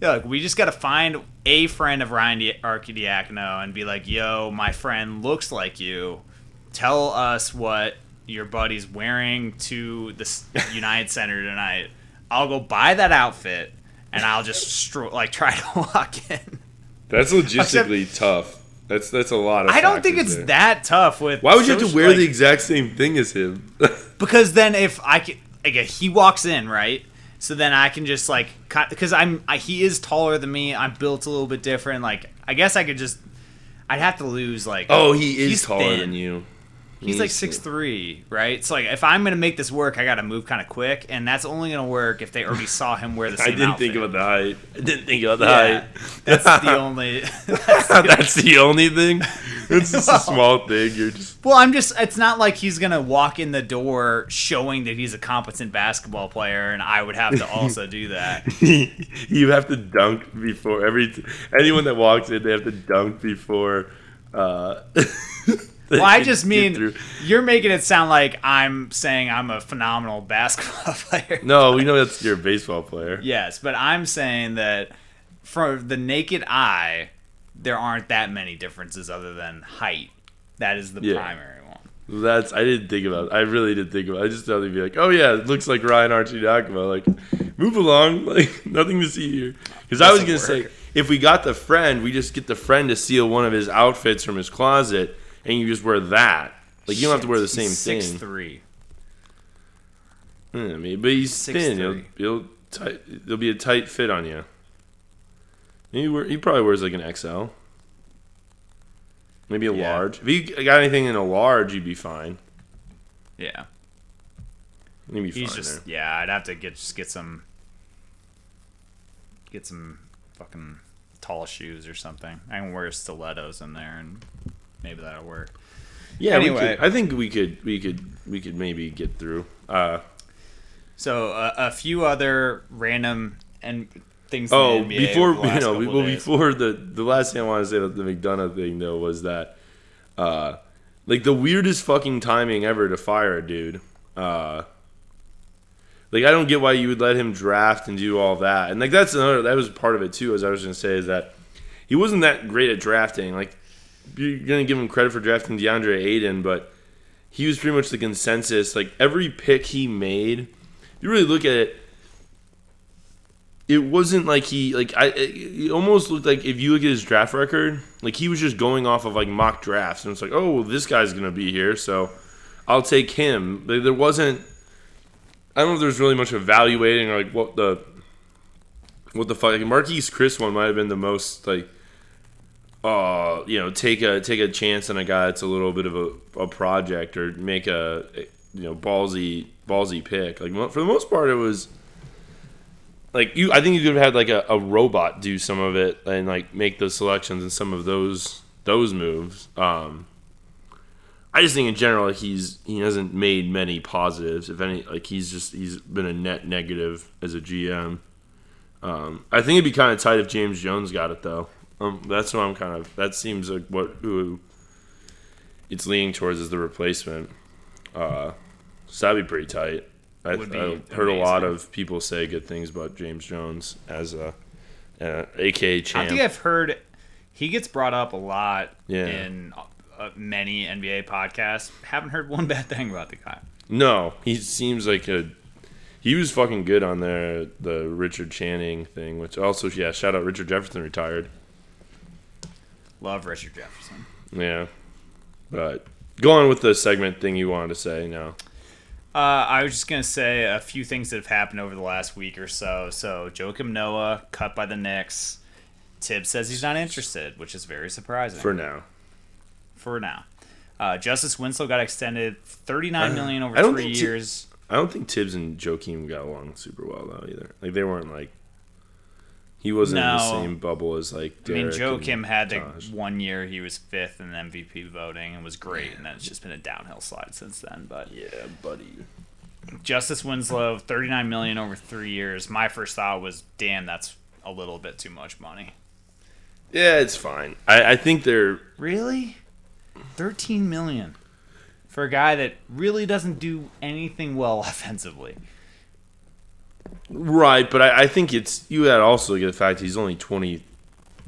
Yeah, like, we just got to find a friend of Ryan Di- Arcidiacono and be like, "Yo, my friend looks like you. Tell us what your buddy's wearing to the United Center tonight. I'll go buy that outfit and I'll just stro- like try to walk in. That's logistically tough. That's that's a lot of. I don't think it's there. that tough with. Why would you have to wear like- the exact same thing as him? because then if I can, like, he walks in right, so then I can just like, because I'm I, he is taller than me. I'm built a little bit different. Like, I guess I could just, I'd have to lose like. oh, he is taller thin. than you. He's like six three, right? So like, if I'm gonna make this work, I got to move kind of quick, and that's only gonna work if they already saw him wear the I didn't outfit. think about the height. I didn't think about the Yeah, height. that's the only. that's the- That's the only thing. It's just a small thing. You're just. well, I'm just. It's not like he's gonna walk in the door showing that he's a competent basketball player, and I would have to also do that. you have to dunk before every. Anyone that walks in, they have to dunk before. Uh, Well, I just mean you're making it sound like I'm saying I'm a phenomenal basketball player. No, we know that's your baseball player. Yes, but I'm saying that for the naked eye, there aren't that many differences other than height. That is the Yeah. primary one. That's I didn't think about. It. I really didn't think about. It. I just thought they'd be like, "Oh yeah, it looks like Ryan Arcidiacono." Like, move along. Like nothing to see here. Because I was gonna Doesn't say, if we got the friend, we just get the friend to steal one of his outfits from his closet, and you just wear that. Like you don't have to wear the same He's thing. Six three. Hmm, I mean, but he's Six thin. He'll, he'll tight. There'll be a tight fit on you. He, wear, he probably wears like an XL. Maybe a Yeah. large. If you got anything in a large, you'd be fine. Yeah, You'd be he's fine just there. yeah. I'd have to get just get some get some fucking tall shoes or something. I can wear stilettos in there, and maybe that'll work. Yeah, Anyway. could, I think we could we could we could maybe get through. Uh, So uh, a few other random and things. oh, in the NBA before you know, well, days. before the the last thing I want to say about the McDonough thing though was that, uh, like the weirdest fucking timing ever to fire a dude. Uh, like I don't get why you would let him draft and do all that, and like that's another that was part of it too. As I was gonna say is that he wasn't that great at drafting. Like you're gonna give him credit for drafting DeAndre Ayton, but he was pretty much the consensus. Like every pick he made, you really look at it. It wasn't like he like I. It almost looked like if you look at his draft record, like he was just going off of like mock drafts, and it's like, oh, well, this guy's gonna be here, so I'll take him. Like, there wasn't. I don't know if there's really much evaluating or like what the what the fuck. Like Marquese Chriss one might have been the most like uh, you know, take a take a chance on a guy that's a little bit of a, a project or make a you know ballsy ballsy pick. Like for the most part, it was like you. I think you could have had like a, a robot do some of it and like make those selections and some of those those moves. Um, I just think in general he's he hasn't made many positives. If any, like he's just he's been a net negative as a GM. Um, I think it'd be kind of tight if James Jones got it though. Um, that's what I'm kind of. That seems like what who it's leaning towards is the replacement. Uh, so that'd be pretty tight. I, I heard a lot of people say good things about James Jones as a, uh, AKA I think I've heard he gets brought up a lot Yeah. in uh, many NBA podcasts. Haven't heard one bad thing about the guy. No, he seems like a. He was fucking good on there, the Richard Channing thing, which also, yeah, shout out Richard Jefferson retired. Love Richard Jefferson. Yeah. But go on with the segment thing you wanted to say now. Uh, I was just gonna say a few things that have happened over the last week or so. So Joakim Noah cut by the Knicks. Thibs says he's not interested, which is very surprising for now. for now. Uh, Justice Winslow got extended thirty nine million over three years. I don't think Thibs and Joakim got along super well though either. Like they weren't like he wasn't in the same bubble as like. I mean, Derek Joakim had one year he was fifth in MVP voting and was great, and then it's just been a downhill slide since then. But Yeah, buddy. Justice Winslow, thirty nine million over three years. My first thought was, damn, that's a little bit too much money. Yeah, it's fine. I, I think they're Really, thirteen million for a guy that really doesn't do anything well offensively. Right, but I, I think it's you had also get the fact he's only twenty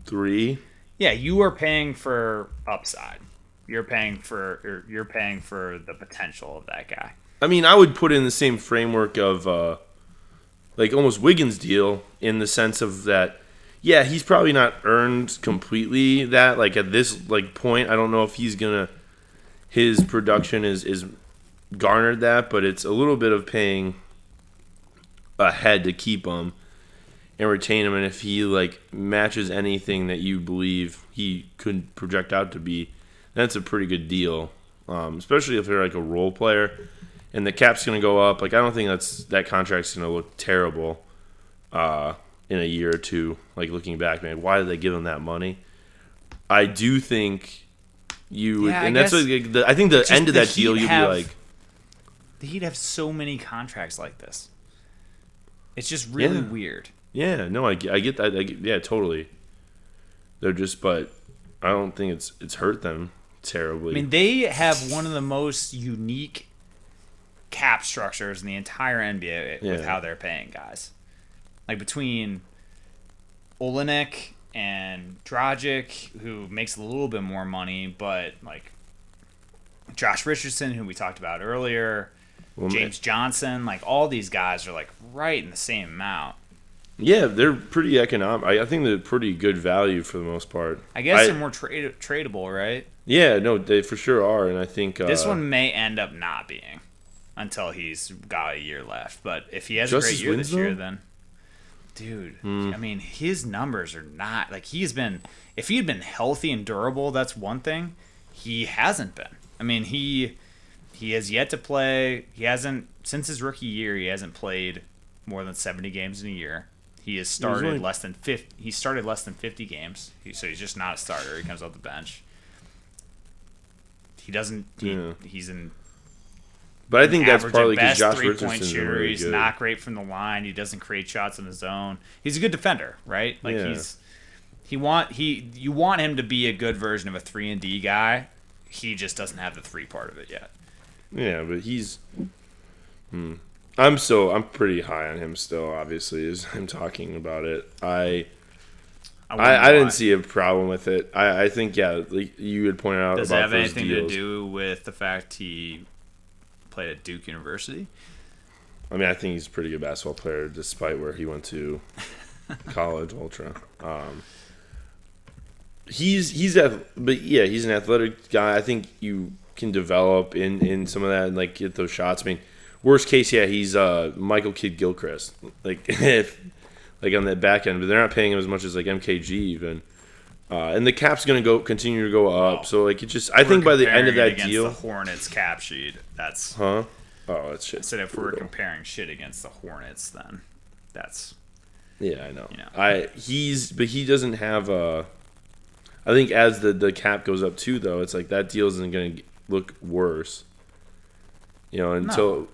three. Yeah, you are paying for upside. You're paying for you're- you're paying for the potential of that guy. I mean, I would put in the same framework of uh, like almost Wiggins' deal in the sense of that. Yeah, he's probably not earned completely that. Like at this like point, I don't know if he's gonna his production is is garnered that, but it's a little bit of paying ahead to keep him and retain him. And if he like matches anything that you believe he could project out to be, that's a pretty good deal. Um, especially if they're like a role player and the cap's going to go up. Like I don't think that's that contract's going to look terrible uh, in a year or two. Like looking back, man, why did they give him that money? I do think you, would, Yeah, I and that's guess what, like, the, I think the end of the that deal, you'd have- be like, The Heat have so many contracts like this. It's just really Yeah. weird. yeah, no, I, get- I get that. I get, yeah, totally. They're just, but I don't think it's it's hurt them terribly. I mean, they have one of the most unique cap structures in the entire NBA with how they're paying guys. Like between Olynyk and Dragic, who makes a little bit more money, but like Josh Richardson, who we talked about earlier, Well, James Johnson, like all these guys are like right in the same amount. yeah, they're pretty economic. I, I think they're pretty good value for the most part. I guess I- they're more trade- tradable, right? Yeah, no, they for sure are, and I think uh, This one may end up not being until he's got a year left. But if he has Justice a great year this year, then dude, Hmm. I mean, his numbers are not like he's been. If he had been healthy and durable, that's one thing. He hasn't been. I mean, he he has yet to play. He hasn't since his rookie year. He hasn't played more than seventy games in a year. He has started only- less than 50. He started less than fifty games. He, so he's just not a starter. He comes off the bench. He doesn't. He, Yeah. He's in But I think that's partly because Josh Richardson's shooter. really he's good. not great from the line. He doesn't create shots in his own. He's a good defender, right? Like Yeah. he's he want he you want him to be a good version of a three and D guy. He just doesn't have the three part of it yet. Yeah, but he's. Hmm. I'm so I'm pretty high on him still. Obviously, as I'm talking about it, I I, I didn't see a problem with it. I, I think yeah, like you had pointed out Does it have those anything deals. to do with the fact he played at Duke University? I mean, I think he's a pretty good basketball player, despite where he went to college. Ultra. Um, he's he's but yeah, he's an athletic guy. I think you can develop in in some of that and like get those shots. I mean, worst case, yeah, he's uh Michael Kidd Gilchrist. Like if like on that back end, but they're not paying him as much as like MKG even. Uh, and the cap's going to go continue to go up. Wow. So like it just, I think by the end of that deal, the Hornets cap sheet, that's huh? Oh, that's shit. I said if we're comparing shit against the Hornets, then that's Yeah, I know. You know. I he's but he doesn't have a. I think as the the cap goes up too, though, it's like that deal isn't going to look worse. You know, until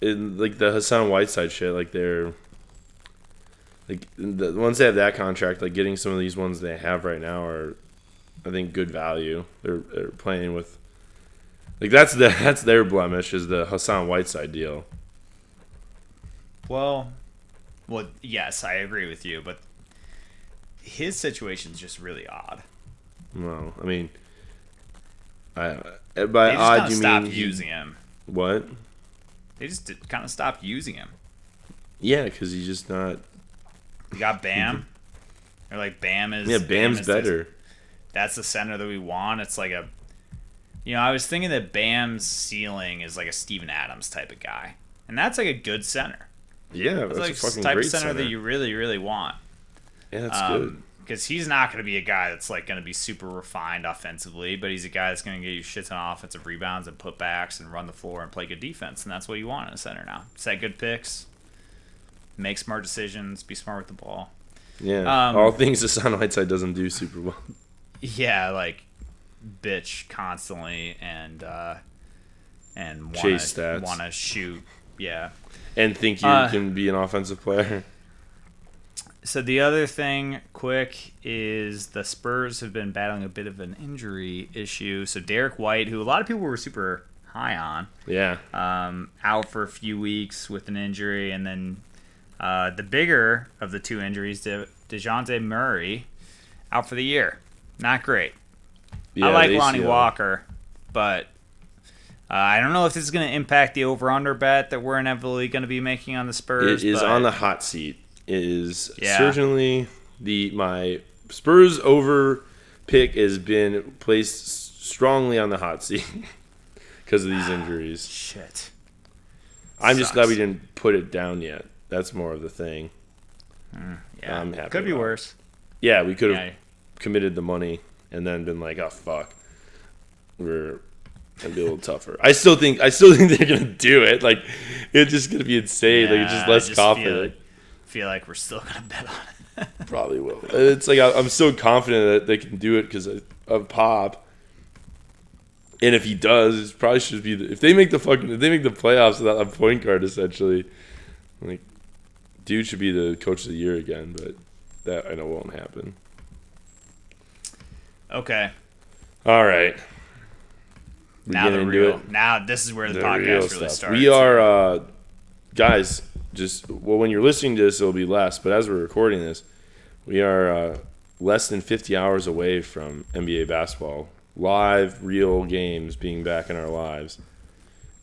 in like the Hassan Whiteside shit, like they're like the once they have that contract, like getting some of these ones they have right now are, I think, good value. They're they're playing with. Like that's the that's their blemish is the Hassan Whiteside deal. Well, well, yes, I agree with you, but his situation's just really odd. Well, I mean, I by They just odd you stopped mean using him. what? They just kind of stopped using him. Yeah, because he's just not. You got Bam, or like Bam is Yeah, Bam Bam's is this- better. that's the center that we want. It's like a, you know, I was thinking that Bam's ceiling is like a Steven Adams type of guy, and that's like a good center. Yeah, It's that's like a fucking type great of center, center. that you really, really want. yeah, that's Um, good. Because he's not going to be a guy that's like going to be super refined offensively, but he's a guy that's going to get you shits of offensive rebounds and putbacks and run the floor and play good defense, and that's what you want in a center now. Set good picks, make smart decisions, be smart with the ball. Yeah, Um, all things the Hassan Whiteside doesn't do super well. Yeah, like bitch constantly and uh, and wanna, Chase stats. want to shoot. Yeah. And think you Uh, can be an offensive player. So the other thing, quick, is the Spurs have been battling a bit of an injury issue. So Derrick White, who a lot of people were super high on, Yeah, um, out for a few weeks with an injury, and then uh, the bigger of the two injuries, De- Dejounte Murray, out for the year. Not great. yeah I like Lonnie. Walker, but uh, I don't know if this is going to impact the over/under bet that we're inevitably going to be making on the Spurs. It is on the hot seat. Is Yeah. certainly the my Spurs over pick has been placed strongly on the hot seat because of these ah, injuries. shit. I'm just glad we didn't put it down yet. That's more of the thing. Mm, yeah, I'm happy could be it. worse. Yeah, we could have Yeah, committed the money and then been like, oh fuck, we're gonna be a little tougher. I still think I still think they're gonna do it. Like it's just gonna be insane. like it's just less confident. Feel like we're still to bet on it. Probably will. It's like I- I'm so confident that they can do it because of, of Pop. And if he does, it probably should be. The, if they make the fucking, if they make the playoffs without a point guard, essentially, like, dude should be the coach of the year again. But that I know won't happen. Okay, All right, we now the real. it. Now this is where the, The podcast real really stuff. starts. We are, uh, guys. Just well, when you're listening to this, it'll be less. But as we're recording this, we are uh, less than 50 hours away from NBA basketball, live, real games being back in our lives.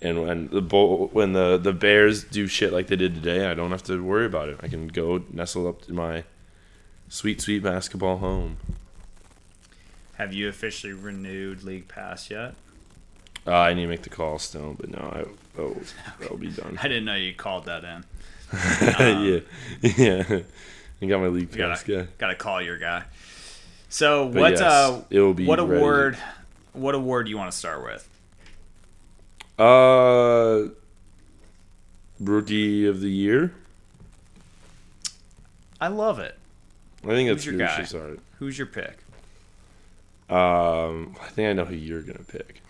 And when the Bull, when the the Bears do shit like they did today, I don't have to worry about it. I can go nestle up to my sweet, sweet basketball home. Have you officially renewed League Pass yet? Uh, I need to make the call still, but no, I, oh, that'll be done. I didn't know you called that in. yeah, yeah. I got my league pass gotta, guy. gotta call your guy. So But what? yes, uh, it will be what award? What award do you want to start with? Uh, rookie of the year. I love it. I think that's Who's your guy? should start. Who's your pick? Um, I think I know who you're gonna pick.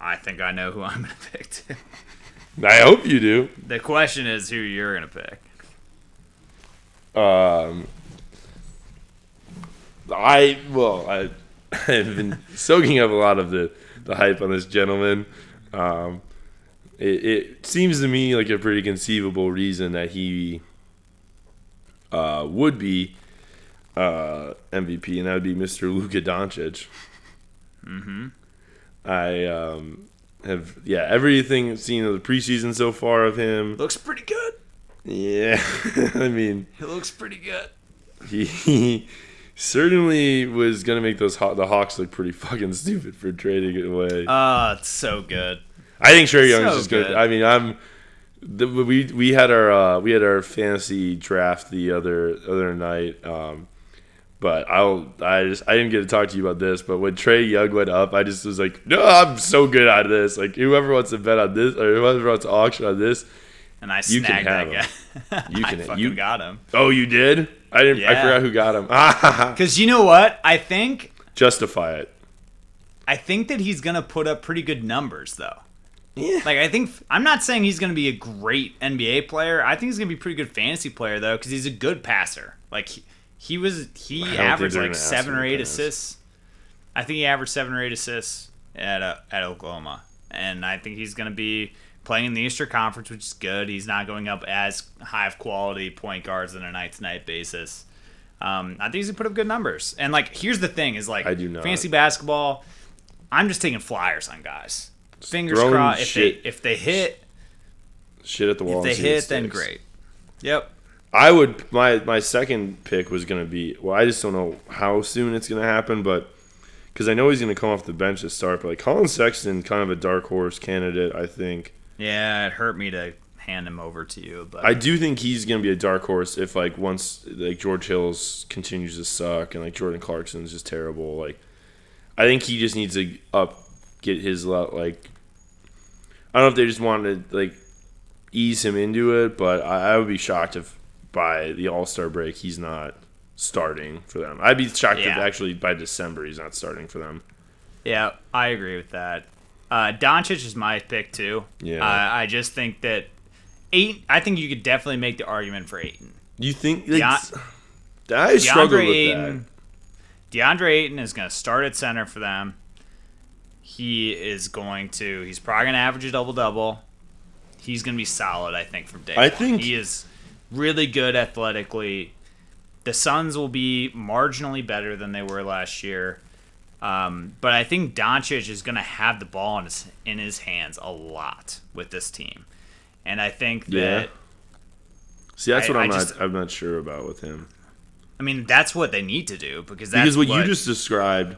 I think I know who I'm gonna pick too. I hope you do. The question is who you're gonna pick. Um, I well, I I've been soaking up a lot of the the hype on this gentleman. Um, it, it seems to me like a pretty conceivable reason that he uh, would be uh, MVP, and that would be Mr. Luka Doncic. Mm-hmm. I um, have yeah everything seen of the preseason so far of him. Looks pretty good. Yeah, I mean He looks pretty good. he, he certainly was gonna make those the Hawks look pretty fucking stupid for trading it away. Oh, it's so good. I think Trae Young is so just gonna. good. I mean, I'm. The, we we had our uh, we had our fantasy draft the other other night. Um, but I'll I just I didn't get to talk to you about this. But when Trae Young went up, I just was like, no, I'm so good at this. Like whoever wants to bet on this or whoever wants to auction on this. And I You can snagged that have guy. You I can- fucking you- got him. Oh, you did? I didn't. I forgot who got him. Because you know what? I think Justify it. I think that he's gonna put up pretty good numbers though. Yeah. Like I think I'm not saying he's gonna be a great NBA player. I think he's gonna be a pretty good fantasy player though, because he's a good passer. Like he, he was he I don't think averaged like seven or eight pass. assists. I think he averaged seven or eight assists at uh, at Oklahoma, and I think he's gonna be playing in the Eastern Conference, which is good. He's not going up as high of quality point guards on a night to night basis. Um, I think he's gonna put up good numbers. And like, here's the thing: is like I do not. fantasy basketball. I'm just taking flyers on guys. Fingers crossed. If they if they hit, Shit at the wall. if they and see what hit, then great. Yep. I would my my second pick was gonna be well I just don't know how soon it's gonna happen but because I know he's gonna come off the bench to start but like Collin Sexton kind of a dark horse candidate I think Yeah, it hurt me to hand him over to you. But I do think he's gonna be a dark horse if like once like George Hills continues to suck and like Jordan Clarkson's just terrible. Like I think he just needs to up get his like I don't know if they just want to like ease him into it, but I, I would be shocked if by the All Star break he's not starting for them. I'd be shocked if actually by December he's not starting for them. yeah, I agree with that. Uh, Doncic is my pick too. Yeah. Uh, I just think that eight. I think you could definitely make the argument for Ayton. You think like, Dea- I struggle DeAndre with Ayton. DeAndre Ayton is going to start at center for them. He is going to. He's probably going to average a double double. He's going to be solid, I think, from day. I one. think- he is really good athletically. The Suns will be marginally better than they were last year. Um, but I think Doncic is going to have the ball in his, in his hands a lot with this team. And I think Yeah. that that. See, that's I- what I'm I not. I'm not sure about with him. I mean that's what they need to do because that's because what, you just described,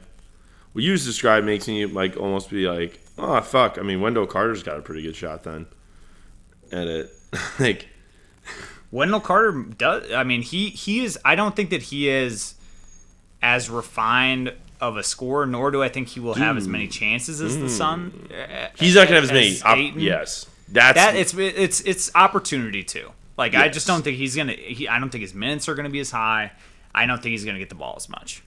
what you just described makes me like almost be like, oh fuck. I mean, Wendell Carter's got a pretty good shot then. At it, like Wendell Carter does. I mean, he he is. I don't think that he is as refined of a scorer, nor do I think he will have as many chances as the Sun. uh, he's not gonna have as many. Op- yes, that's That it's it's it's opportunity too. Like I just don't think he's gonna. He, I don't think his minutes are gonna be as high. I don't think he's gonna get the ball as much.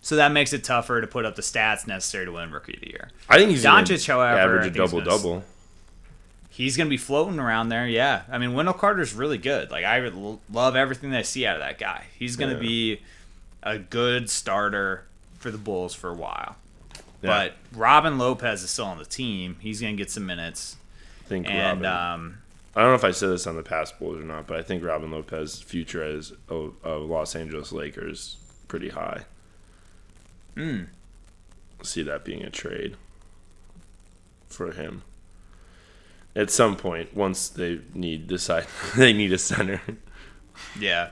So that makes it tougher to put up the stats necessary to win Rookie of the Year. I think he's Doncic, however, average a double double. He's gonna be floating around there. Yeah, I mean Wendell Carter's really good. Like I love everything that I see out of that guy. He's gonna Yeah. be a good starter for the Bulls for a while. Yeah. But Robin Lopez is still on the team. He's gonna get some minutes, I think and Robin. um, I don't know if I said this on the past Bulls or not, but I think Robin Lopez's future as a, a Los Angeles Lakers pretty high. Hmm. See that being a trade for him at some point once they need decide they need a center. yeah.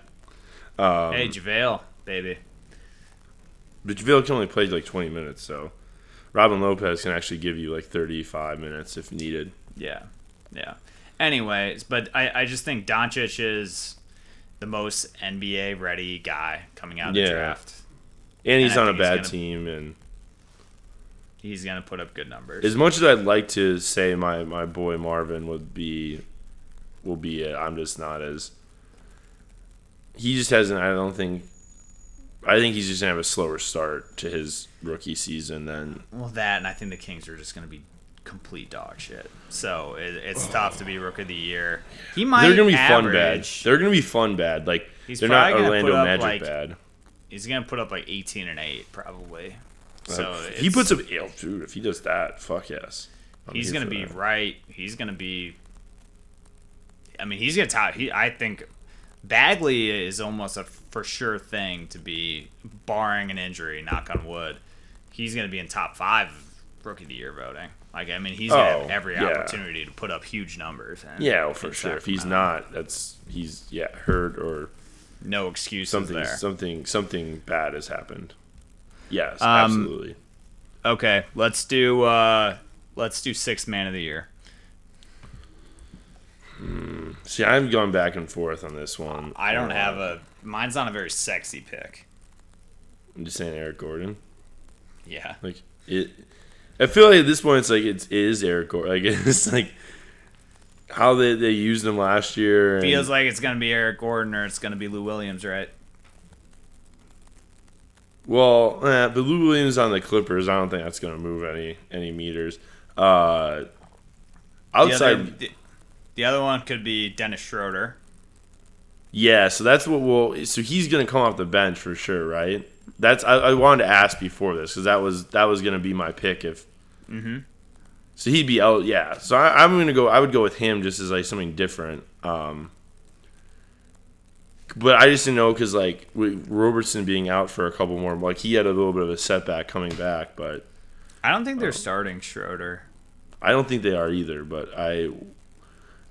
Um, hey JaVale, baby. But JaVale can only play like 20 minutes, so Robin Lopez can actually give you like 35 minutes if needed. Yeah, yeah. Anyways, but I, I just think Doncic is the most NBA ready guy coming out of the draft. And he's I on a bad gonna- team and He's gonna put up good numbers. as much as I'd like to say my, my boy Marvin would be will be it, I'm just not as he just hasn't I don't think I think he's just gonna have a slower start to his rookie season than Well, that and I think the Kings are just going to be complete dog shit. So it, it's oh. tough to be Rook of the Year. He might. they're gonna be fun bad. They're gonna be fun bad. Like He's they're not Orlando Magic like, bad. He's going to put up like 18 and 8 probably. So he puts up yeah, dude, if he does that, fuck yes. I'm He's going to be that. right. He's going to be. I mean, he's going to top. He, I think Bagley is almost a for sure thing to be, barring an injury. Knock on wood. He's going to be in top five Rookie of the Year voting. Like, I mean, he's going to Oh, have every yeah. opportunity to put up huge numbers. and Yeah, well, for in sure. If he's not, that's he's yeah hurt or no excuse. something there. something something bad has happened. Yes, Um, absolutely. Okay, let's do uh let's do sixth man of the year. See, I'm going back and forth on this one. I don't Uh, have a mine's not a very sexy pick. I'm just saying Eric Gordon. Yeah. Like it. I feel like at this point it's like it is Eric Gordon. Like it's like how they they used him last year. And, Feels like it's gonna be Eric Gordon or it's gonna be Lou Williams, right? Well, eh, but Lou Williams on the Clippers. I don't think that's going to move any any meters. Uh, The outside, other, the, the other one could be Dennis Schroeder. Yeah, so that's what we'll. So he's gonna come off the bench for sure, right? That's I, I wanted to ask before this because that was that was gonna be my pick if. Mm-hmm. So he'd be out, yeah. So I, I'm gonna go. I would go with him just as like something different. Um, but I just didn't know because like with Roberson being out for a couple more, like he had a little bit of a setback coming back, but I don't think they're Oh. starting Schroeder. I don't think they are either. But I,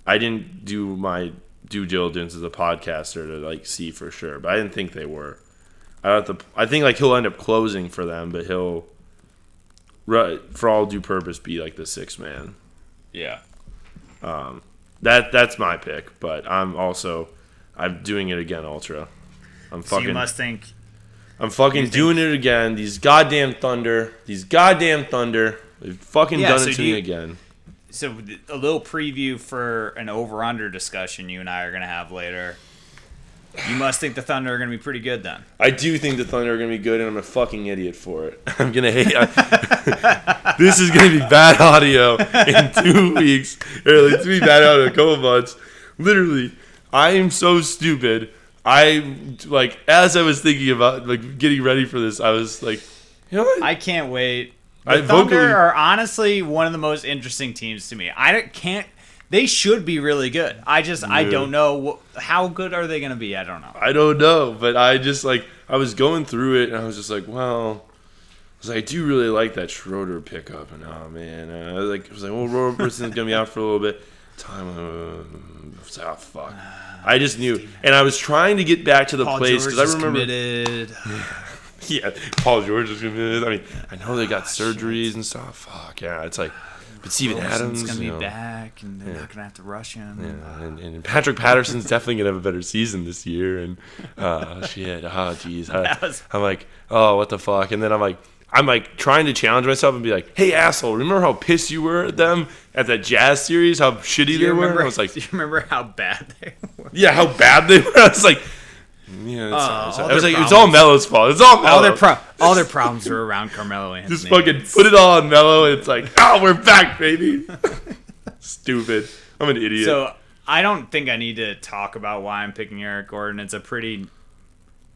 I didn't do my due diligence as a podcaster to like see for sure, but I didn't think they were. I have to. I think like he'll end up closing for them, but he'll, ru- for all due purpose, be like the sixth man. Yeah. But that that's my pick. But I'm also I'm doing it again, Ultra. I'm fucking. So you must think I'm fucking think- doing it again. These goddamn Thunder. These goddamn Thunder. They've fucking Yeah, done so it to me again. so a little preview for an over under discussion you and I are gonna have later. You must think the Thunder are gonna be pretty good then. I do think the Thunder are gonna be good, and I'm a fucking idiot for it. I'm gonna hate. I, this is gonna be bad audio in two weeks, or like, it's gonna be bad audio in a couple months. Literally, I am so stupid. I like as I was thinking about like getting ready for this, I was like, you know what? I can't wait. The I Thunder vocally- are honestly one of the most interesting teams to me. I can't. They should be really good. I just I don't know how good are they going to be. I don't know. I don't know, but I just like I was going through it, and I was just like, well, I like, I do really like that Schroeder pickup, and oh man, uh, I was like, I was like, well, Roberson's gonna be out for a little bit. Time, uh, I oh fuck. I just knew, and I was trying to get back to the Paul place because I remember, committed. yeah, Paul George is gonna. I mean, I know they got surgeries and stuff. Fuck yeah, it's like, but Steven Adams, going to you be know, back, and they're not going to have to rush him. yeah, and, and Patrick Patterson's definitely gonna have a better season this year. And uh, shit, oh jeez, That I, was- I'm like, oh what the fuck? And then I'm like, I'm like trying to challenge myself and be like, hey asshole, remember how pissed you were at them at that Jazz series? How shitty they you were? remember? I was like, do you remember how bad they were? yeah, how bad they were. I was like, yeah, it's, Oh, it's, I was like, it's all. Melo's fault. It's all Melo. All their pro- all their problems are around Carmelo Anthony. Just fucking put it all on Melo. and it's like, oh, we're back, baby. Stupid. I'm an idiot. So I don't think I need to talk about why I'm picking Eric Gordon. It's a pretty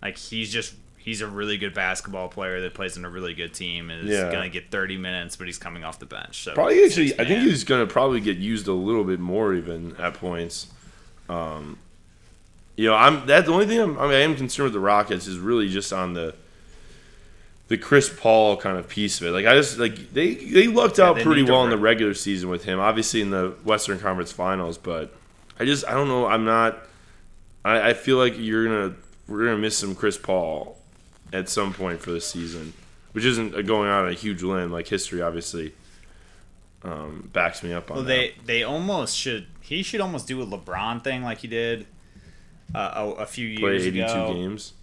like he's just he's a really good basketball player that plays in a really good team and is Yeah. gonna get 30 minutes, but he's coming off the bench. So Probably actually, I think he's going to probably get used a little bit more even at points. Um, you know, I'm that the only thing I'm, I, mean, I am concerned with the Rockets is really just on the the Chris Paul kind of piece of it. Like I just like they they lucked out they pretty well in the regular season with him. Obviously in the Western Conference Finals, but I just I don't know. I'm not. I, I feel like you're gonna we're gonna miss some Chris Paul at some point for the season, which isn't going on a huge limb. Like history, obviously, um, backs me up on Well, that. they they almost should. He should almost do a LeBron thing like he did uh, a, a few Play years 82 ago. games.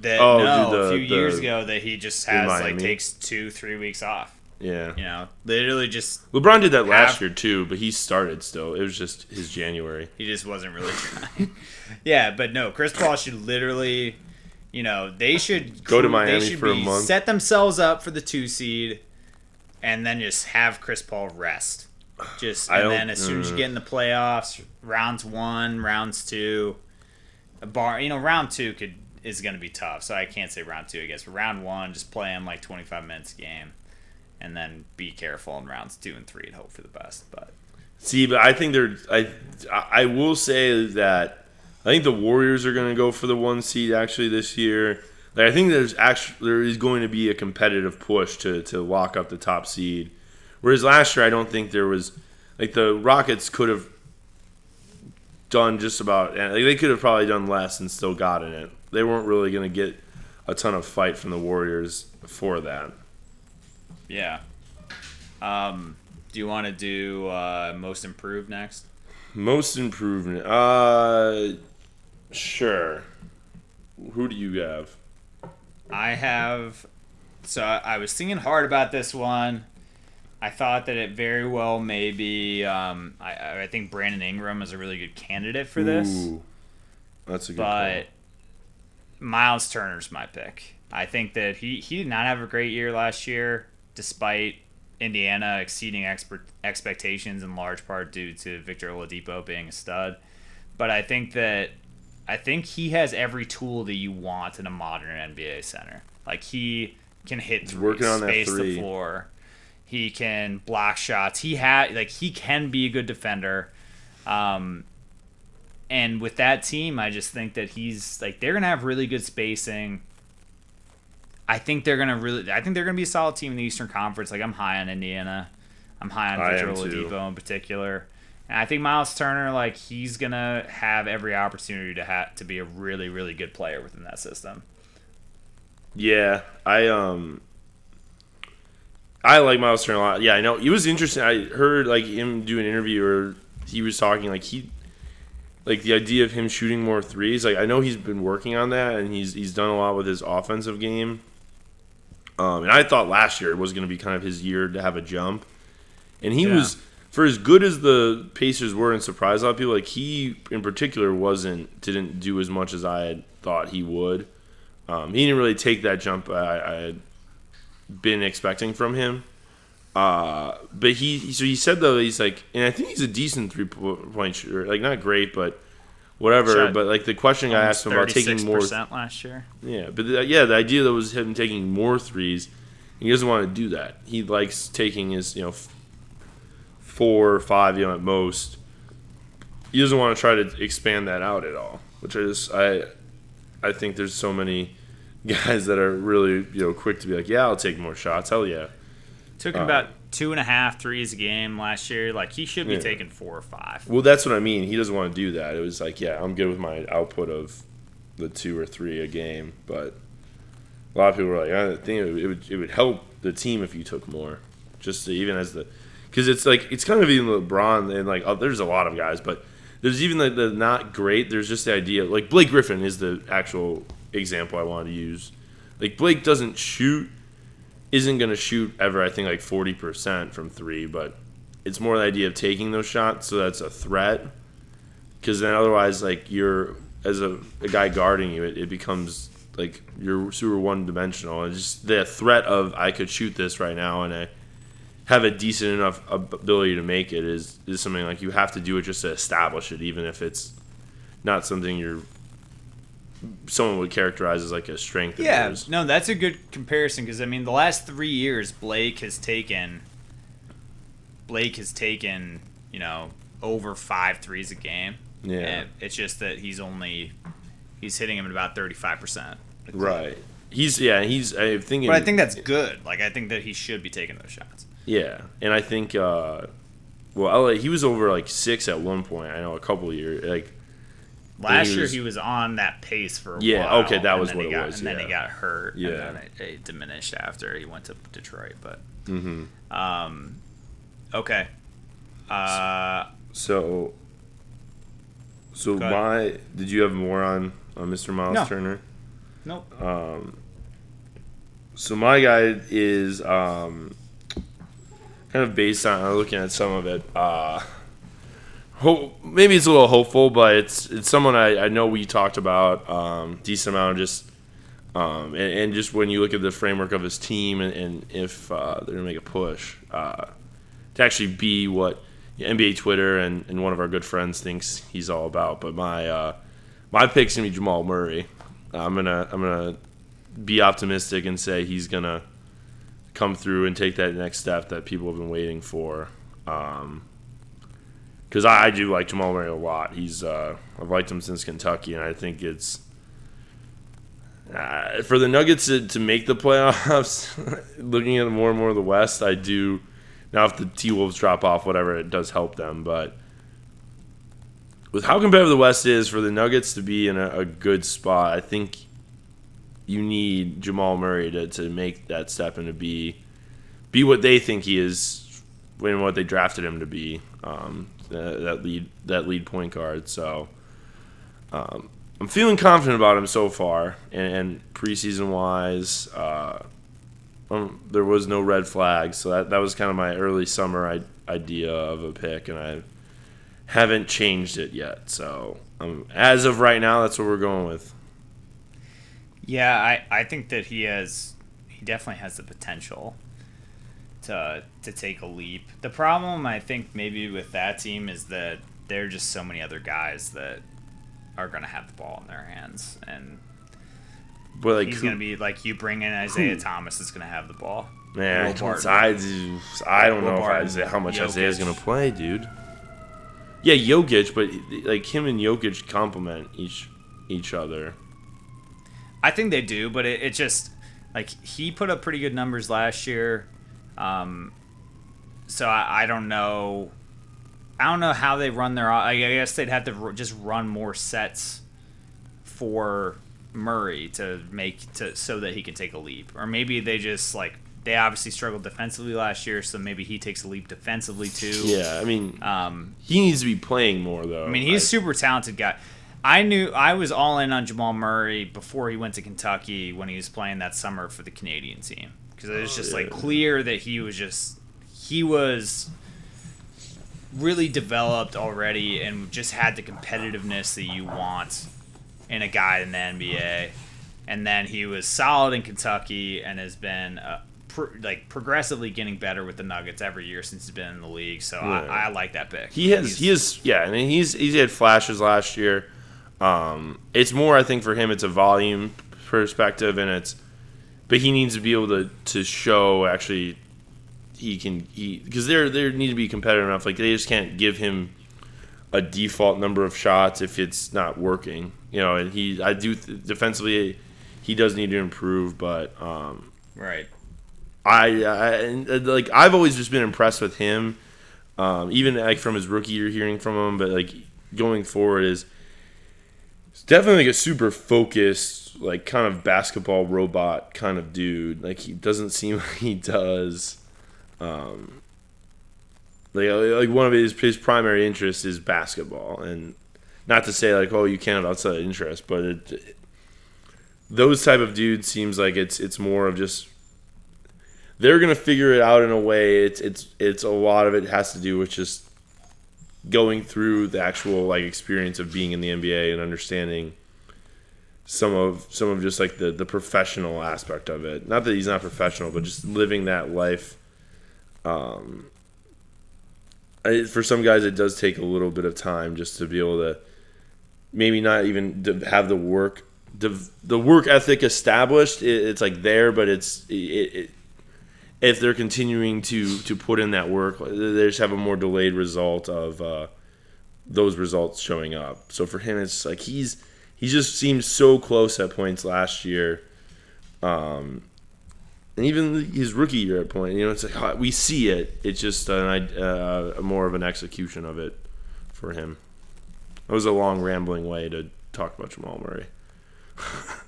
That Oh, no, the- a few the- years ago that he just has like takes two three weeks off. Yeah. You know, literally just LeBron did that last year too, but he started still. It was just his January. He just wasn't really trying. yeah, but no, Chris Paul should literally, you know, they should Go to they Miami should for a month. set themselves up for the two seed, and then just have Chris Paul rest. Just and then as soon as you uh. get in the playoffs, rounds one, rounds two, a bar, you know, round two could is going to be tough. So I can't say round two, I guess. But round one, just play him like twenty five minutes a game, and then be careful in rounds two and three and hope for the best. But See, but I think they're. I I will say that I think the Warriors are going to go for the one seed actually this year. Like I think there's actually there is going to be a competitive push to to lock up the top seed. Whereas last year, I don't think there was like the Rockets could have done just about like they could have probably done less and still gotten it. They weren't really going to get a ton of fight from the Warriors for that. Yeah. Um, do you want to do uh, most improved next? Most improvement. Uh, sure. Who do you have? I have. So I, I was thinking hard about this one. I thought that it very well may be. Um, I, I think Brandon Ingram is a really good candidate for this, Ooh, that's a good but Miles Turner's my pick. I think that he, he did not have a great year last year, despite Indiana exceeding expert, expectations in large part due to Victor Oladipo being a stud. But I think that I think he has every tool that you want in a modern NBA center. Like he can hit threes, working on that space three. the floor. He can block shots. He had like he can be a good defender. Um, and with that team, I just think that he's like they're gonna have really good spacing. I think they're gonna really. I think they're gonna be a solid team in the Eastern Conference. Like I'm high on Indiana. I'm high on Victor. Oladipo in particular. And I think Miles Turner, like he's gonna have every opportunity to have to be a really, really good player within that system. Yeah, I um, I like Miles Turner a lot. Yeah, I know it was interesting. I heard like him do an interview where he was talking like he like the idea of him shooting more threes. Like I know he's been working on that and he's he's done a lot with his offensive game. Um, and I thought last year it was going to be kind of his year to have a jump, and he Yeah. was for as good as the Pacers were and surprised a lot of people. Like he in particular wasn't didn't do as much as I had thought he would. Um, he didn't really take that jump I, I had been expecting from him. Uh, but he so he said though he's like, and I think he's a decent three point shooter, like not great, but whatever. Shot but like the question I asked him about taking more, percent last year. yeah, but the, yeah, the idea that was him taking more threes, he doesn't want to do that. He likes taking his you know four or five, you know, at most. He doesn't want to try to expand that out at all, which I just I I think there's so many guys that are really you know quick to be like, yeah, I'll take more shots. Hell yeah. Took him Uh, about two and a half threes a game last year. Like he should be Yeah. taking four or five. Well, that's what I mean. He doesn't want to do that. It was like, yeah, I'm good with my output of the two or three a game, but a lot of people were like, I think it would, it would, it would help the team if you took more, just to, even as the, because it's like it's kind of even LeBron and like oh, there's a lot of guys, but there's even the, the not great. There's just the idea like Blake Griffin is the actual example I wanted to use. Like Blake doesn't shoot, isn't to shoot ever. I think like forty percent from three, but it's more the idea of taking those shots, so that's a threat. Because then otherwise, like you're as a, a guy guarding you, it, it becomes like you're super one dimensional. And just the threat of I could shoot this right now and I have a decent enough ability to make it is is something like you have to do it just to establish it, even if it's not something you're someone would characterize as like a strength. Yeah, no, that's a good comparison because I mean the last three years Blake has taken Blake has taken you know over five threes a game. Yeah. and it's just that he's only he's hitting him at about thirty five percent. right. He's yeah. He's I think. But I think that's good. Like I think that he should be taking those shots. Yeah, and I think uh, well, LA, he was over like six at one point. I know a couple of years like Last he year was- he was on that pace for a Yeah, while. Yeah, okay, that was what he it got, was, And then he got hurt. Yeah. and then it, it diminished after he went to Detroit. But mhm. um, okay. Uh, so. So my did you have more on on Mr. Miles No. Turner? nope. Um, so my guy is um, kind of based on looking at some of it. Uh, ho- maybe it's a little hopeful, but it's it's someone I, I know we talked about um, decent amount. Of just um, and, and just when you look at the framework of his team and, and if uh, they're gonna make a push uh, to actually be what NBA Twitter and, and one of our good friends thinks he's all about. But my uh, my pick's gonna be Jamal Murray. I'm gonna I'm gonna be optimistic and say he's gonna come through and take that next step that people have been waiting for. Because I, I do like Jamal Murray a lot. He's uh, I've liked him since Kentucky, and I think it's uh, for the Nuggets to, to make the playoffs. looking at more and more of the West, I do. Now, if the T Wolves drop off, whatever, it does help them, but with how competitive the West is for the Nuggets to be in a, a good spot, I think you need Jamal Murray to, to make that step and to be be what they think he is and what they drafted him to be. Um, that, that lead that lead point guard. So um, I'm feeling confident about him so far, and, and preseason wise, uh, um, there was no red flags. So that that was kind of my early summer I, idea of a pick, and I haven't changed it yet. So um, as of right now, that's what we're going with. Yeah, I, I think that he has he definitely has the potential to to take a leap. The problem I think maybe with that team is that there are just so many other guys that are going to have the ball in their hands and But like, he's who- going to be like you bring in Isaiah Thomas is going to have the ball. Man, come on, I, I don't Will know Barton, Isaiah, how much Isaiah's going to play, dude. Yeah, Jokic, but like him and Jokic complement each each other. I think they do, but it, it just like he put up pretty good numbers last year. Um, so I, I don't know. I don't know how they run their. I guess they'd have to just run more sets for Murray to make to so that he can take a leap, or maybe they just like they obviously struggled defensively last year, so maybe he takes a leap defensively too. Yeah, I mean, Um, he needs to be playing more though. I mean, he's a super talented guy. I knew I was all in on Jamal Murray before he went to Kentucky when he was playing that summer for the Canadian team because it was just like yeah. clear that he was just he was really developed already and just had the competitiveness that you want in a guy in the NBA. And then he was solid in Kentucky and has been uh, pr- like progressively getting better with the Nuggets every year since he's been in the league. So Yeah. I, I like that pick. He has, He's- he is, yeah. I mean, he's he's had flashes last year. Um, it's more, I think, for him, it's a volume perspective, and it's, but he needs to be able to to show actually he can he because they're they need to be competitive enough. Like they just can't give him a default number of shots if it's not working. You know, and he I do defensively he does need to improve, but um, right. I, I uh, like I've always just been impressed with him, um, even like from his rookie year hearing from him, but like going forward is definitely like a super focused, like kind of basketball robot kind of dude. Like he doesn't seem like he does. Um, like like one of his his primary interests is basketball, and not to say like oh you can't have outside interest, but it, those type of dudes seems like it's it's more of just they're gonna figure it out in a way. It's it's it's a lot of it has to do with just going through the actual like experience of being in the NBA and understanding some of some of just like the the professional aspect of it. Not that he's not professional, but just living that life. Um, I, for some guys, it does take a little bit of time just to be able to maybe not even have the work the, the work ethic established. It, it's like there, but it's it, it, if they're continuing to to put in that work, they just have a more delayed result of uh, those results showing up. So for him, it's like he's he just seemed so close at points last year, um, and even his rookie year at point. You know, it's like oh, we see it. It's just an, uh, more of an execution of it for him. It was a long rambling way to talk about Jamal Murray.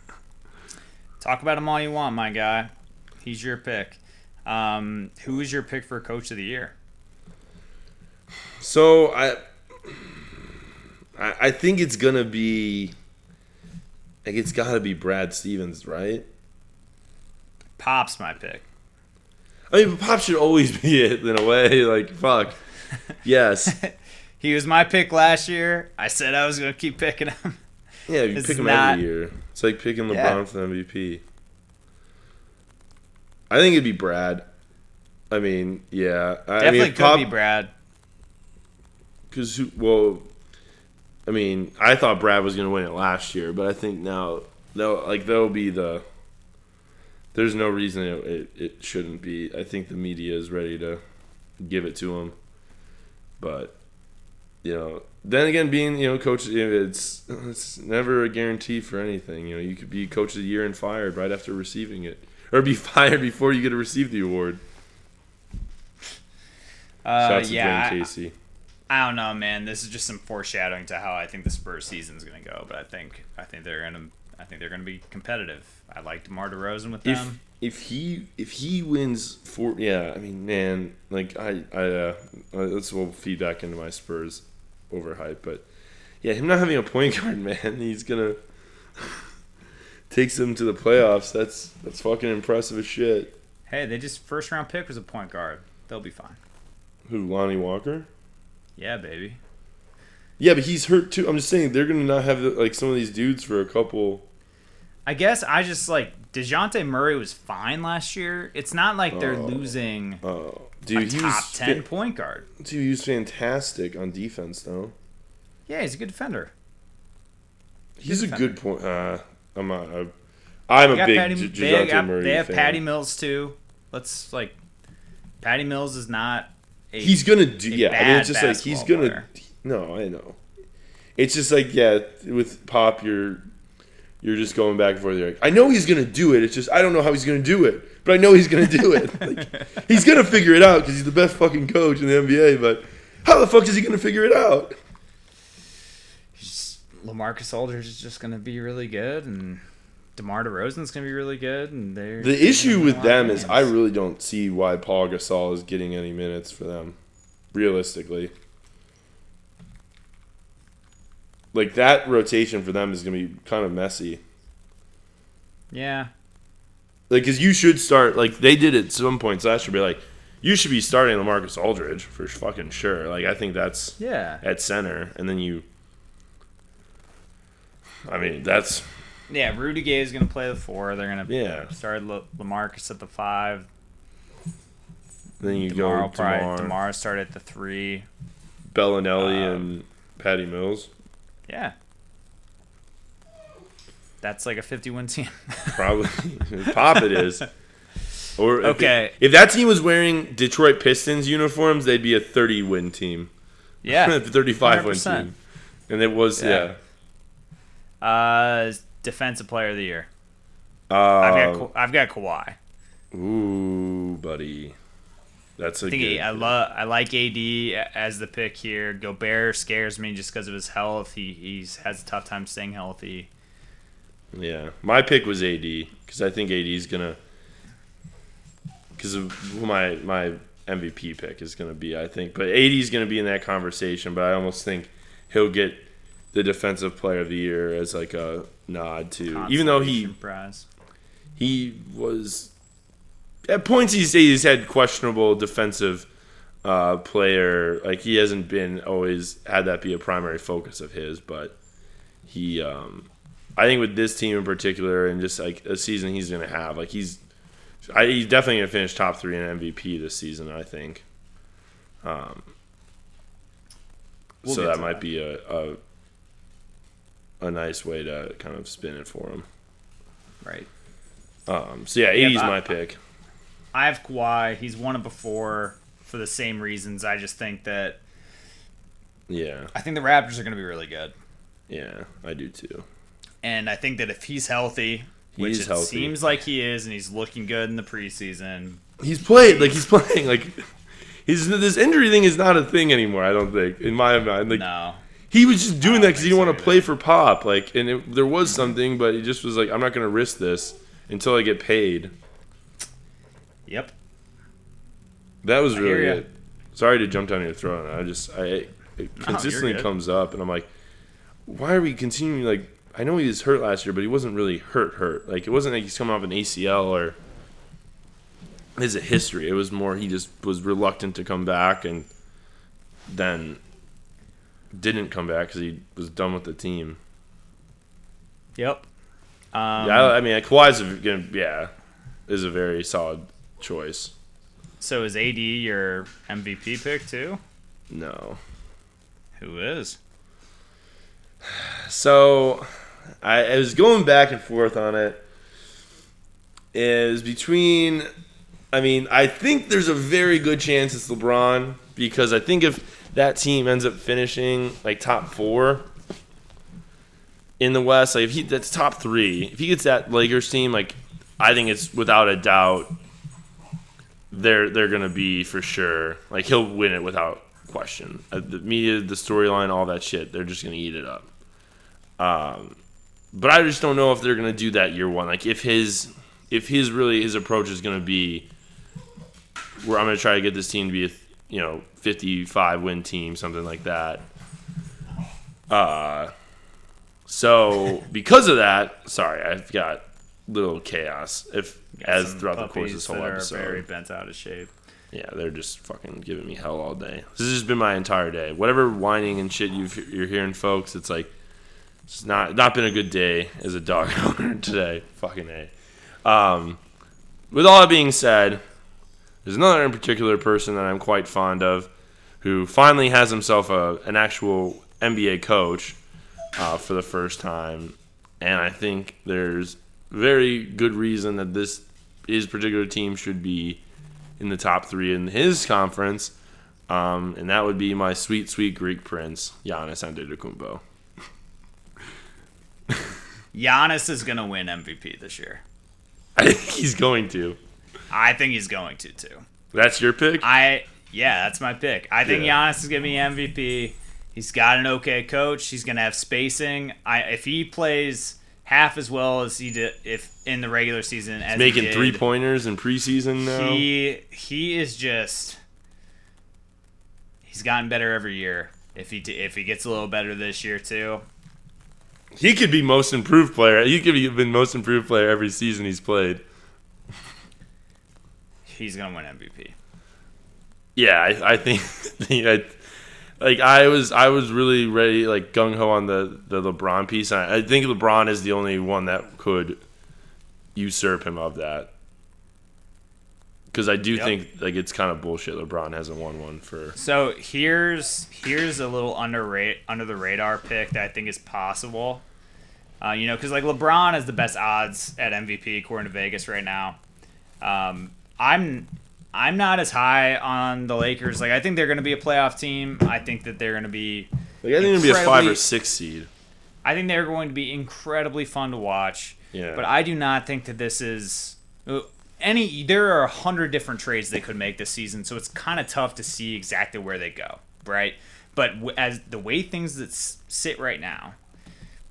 Talk about him all you want, my guy. He's your pick. Um, who is your pick for coach of the year? So I, I, think it's gonna be. Like it's got to be Brad Stevens, right? Pop's my pick. I mean, Pop should always be it in a way. Like fuck, yes, He was my pick last year. I said I was going to keep picking him. yeah. You It's pick him not- every year. It's like picking LeBron Yeah. for the MVP. I think it'd be Brad. I mean, yeah. I Definitely mean, could Pop, be Brad. Because well, I mean, I thought Brad was going to win it last year, but I think now, no, like that'll be the. There's no reason it, it, it shouldn't be. I think the media is ready to give it to him, but you know, then again, being you know coach, it's it's never a guarantee for anything. You know, you could be coach of the year and fired right after receiving it, or be fired before you get to receive the award. Uh, Shouts yeah, to I, Dwane Casey. I don't know, man. This is just some foreshadowing to how I think the Spurs season is going to go. But I think I think they're going to I think they're going to be competitive. I like DeMar DeRozan with if them. if he if he wins four yeah i mean man like i i uh this will feed back into my spurs overhype but yeah him not having a point guard man he's gonna takes them to the playoffs that's that's fucking impressive as shit Hey, they just first round pick was a point guard. They'll be fine. who lonnie walker Yeah, baby. yeah but he's hurt too i'm just saying they're gonna not have like some of these dudes for a couple I guess I just like Dejounte Murray was fine last year. It's not like they're Oh. losing oh a dude he top ten fa- point guard. dude he was fantastic on defense though Yeah, he's a good defender. He's a Good good point. Uh, I'm not. I, I'm a big Patty, J- they, got- Murray they have fan. Patty Mills too. Let's like Patty Mills is not a He's gonna do. Yeah, I mean, it's just like he's gonna. player. No, I know. It's just like yeah, with Pop, you're you're just going back and forth. You're like, I know he's gonna do it. It's just I don't know how he's gonna do it, but I know he's gonna do it. like, he's gonna figure it out because he's the best fucking coach in the NBA. But how the fuck is he gonna figure it out? LaMarcus Aldridge is just gonna be really good and DeMar DeRozan's gonna be really good, and they're The issue with win a lot of them is. I really don't see why Pau Gasol is getting any minutes for them. Realistically. Like that rotation for them is going to be kind of messy. yeah, Like cuz you should start like they did at some points last year be like you should be starting LaMarcus Aldridge for fucking sure. Like I think that's yeah, at center and then you I mean, that's yeah. Rudy Gay is gonna play the four. They're gonna Yeah. start La- LaMarcus at the five. then you DeMar go probably DeMar, DeMar start at the three. Belinelli Um, and Patty Mills. Yeah, that's like a fifty-win team. Probably pop it is. Or if Okay. it- if that team was wearing Detroit Pistons uniforms, they'd be a 30 win team. yeah, 35 win 100%. team. And it was Yeah. yeah. Uh, defensive player of the year. Uh, I've got I've got Kawhi. ooh, buddy. That's a I good. he, I love I like AD as the pick here. Gobert scares me just because of his health. He he's has a tough time staying healthy. yeah. My pick was AD cuz I think AD is going to cuz of who my my MVP pick is going to be, I think. But AD is going to be in that conversation, but I almost think he'll get the defensive player of the year as like a nod to even though he prize. he was at points he's he's had questionable defensive uh, player like he hasn't been always had that be a primary focus of his but he um I think with this team in particular and just like a season he's gonna have like he's I, he's definitely gonna finish top three in MVP this season I think um We'll so that might that. be a, a a nice way to kind of spin it for him Right. um, so yeah, Yeah, AD's but- my pick. I have Kawhi. He's won it before for the same reasons. I just think that Yeah, I think the Raptors are going to be really good. yeah, I do too. And I think that if he's healthy, which is it healthy. seems like he is, and he's looking good in the preseason, He's played like he's playing like he's this injury thing is not a thing anymore. I don't think in my mind. Like no. He was just doing that because he didn't want to play for pop. Like, and it, there was something, but he just was like, I'm not going to risk this until I get paid. Yep. That was really it. Sorry to jump down your throat. I just I it consistently good. comes up, and I'm like, why are we continuing? Like, I know he was hurt last year, but he wasn't really hurt. Hurt. Like, it wasn't like he's coming off an ACL or his a history. It was more he just was reluctant to come back, and then didn't come back because he was done with the team. Yep. Um, yeah, I, I mean, Kawhi's a, gonna, yeah is a very solid choice. So is AD your MVP pick too? No. Who is? So I, I was going back and forth on it. Is between, I mean, I think there's a very good chance it's LeBron because I think if that team ends up finishing like top four in the West, like if he that's top three, if he gets that Lakers team, like I think it's without a doubt they're they're gonna be for sure. Like he'll win it without question. Uh, the media, the storyline, all that shit, they're just gonna eat it up. Um, but I just don't know if they're gonna do that year one. Like if his if his really his approach is gonna be where I'm gonna try to get this team to be a you know 55 win team, something like that. Uh, so because of that, sorry, I've got little chaos. If as throughout the course of this whole episode, very bent out of shape. yeah, they're just fucking giving me hell all day. This has just been my entire day. Whatever whining and shit you've, you're hearing, folks, it's like it's not not been a good day as a dog owner today. Fucking a. Um, with all that being said, there's another in particular person that I'm quite fond of, who finally has himself a an actual NBA coach uh, for the first time, and I think there's very good reason that this his particular team should be in the top three in his conference, um, and that would be my sweet, sweet Greek prince, Giannis Antetokounmpo. Giannis is going to win MVP this year. I think he's going to. I think he's going to too. That's your pick. I yeah, that's my pick. I think Yeah. Giannis is gonna be MVP. He's got an okay coach. He's gonna have spacing. I if he plays half as well as he did if in the regular season as he Making did. three pointers in preseason now. He he is just he's gotten better every year. If he if he gets a little better this year too, He could be most improved player. He could have been most improved player every season he's played. He's gonna win MVP. Yeah, I, I think, I, like I was, I was really ready, like gung ho on the the LeBron piece. And I, I think LeBron is the only one that could usurp him of that. Because I do Yep. think like it's kind of bullshit. LeBron hasn't won one for. So here's here's a little under rate under the radar pick that I think is possible. Uh, you know, because like LeBron has the best odds at MVP according to Vegas right now. Um, I'm I'm not as high on the Lakers. Like I think they're going to be a playoff team. I think that they're going to be. Like I think it'd be a five or six seed. I think they're going to be incredibly fun to watch. Yeah. But I do not think that this is uh, any. There are a hundred different trades they could make this season, so it's kind of tough to see exactly where they go, right? But as the way things that sit right now,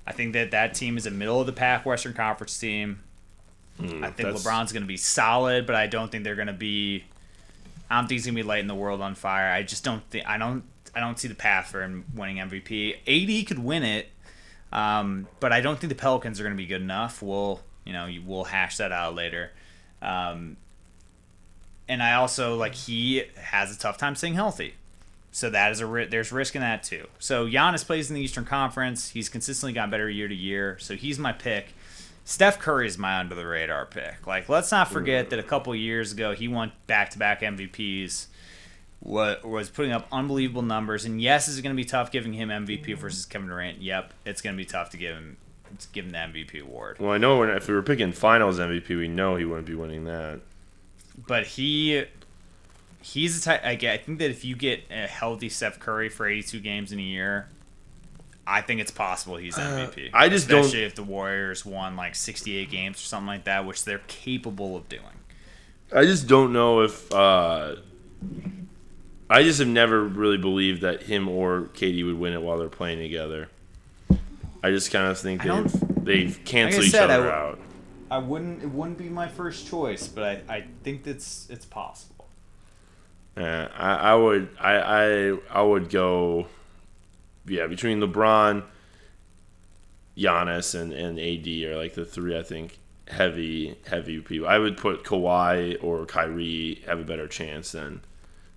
I think that that team is a middle of the pack Western Conference team. I think that's- LeBron's going to be solid, but I don't think they're going to be. I don't think he's going to be lighting the world on fire. I just don't think. I don't. I don't see the path for him winning MVP. AD could win it, um, but I don't think the Pelicans are going to be good enough. We'll, you know, we'll hash that out later. Um, and I also like he has a tough time staying healthy, so that is a ri- there's risk in that too. So Giannis plays in the Eastern Conference. He's consistently gotten better year to year, so he's my pick. Steph Curry is my under the radar pick. Like, let's not forget that a couple years ago he won back to back MVPs. What was putting up unbelievable numbers, and yes, is it going to be tough giving him MVP versus Kevin Durant? Yep, it's going to be tough to give him to give him the MVP award. Well, I know when, if we were picking Finals MVP, we know he wouldn't be winning that. But he, he's a type. I get. I think that if you get a healthy Steph Curry for 82 games in a year, I think it's possible he's MVP. I just don't- especially if the Warriors won like 68 games or something like that, which they're capable of doing. I just don't know if. Uh, I just have never really believed that him or KD would win it while they're playing together. I just kind of think they've they've canceled Like I each said, other w- out. I wouldn't. It wouldn't be my first choice, but I, I think that's it's possible. Uh, I, I would I, I I would go yeah between LeBron, Giannis and, and AD are like the three I think heavy heavy people. I would put Kawhi or Kyrie have a better chance than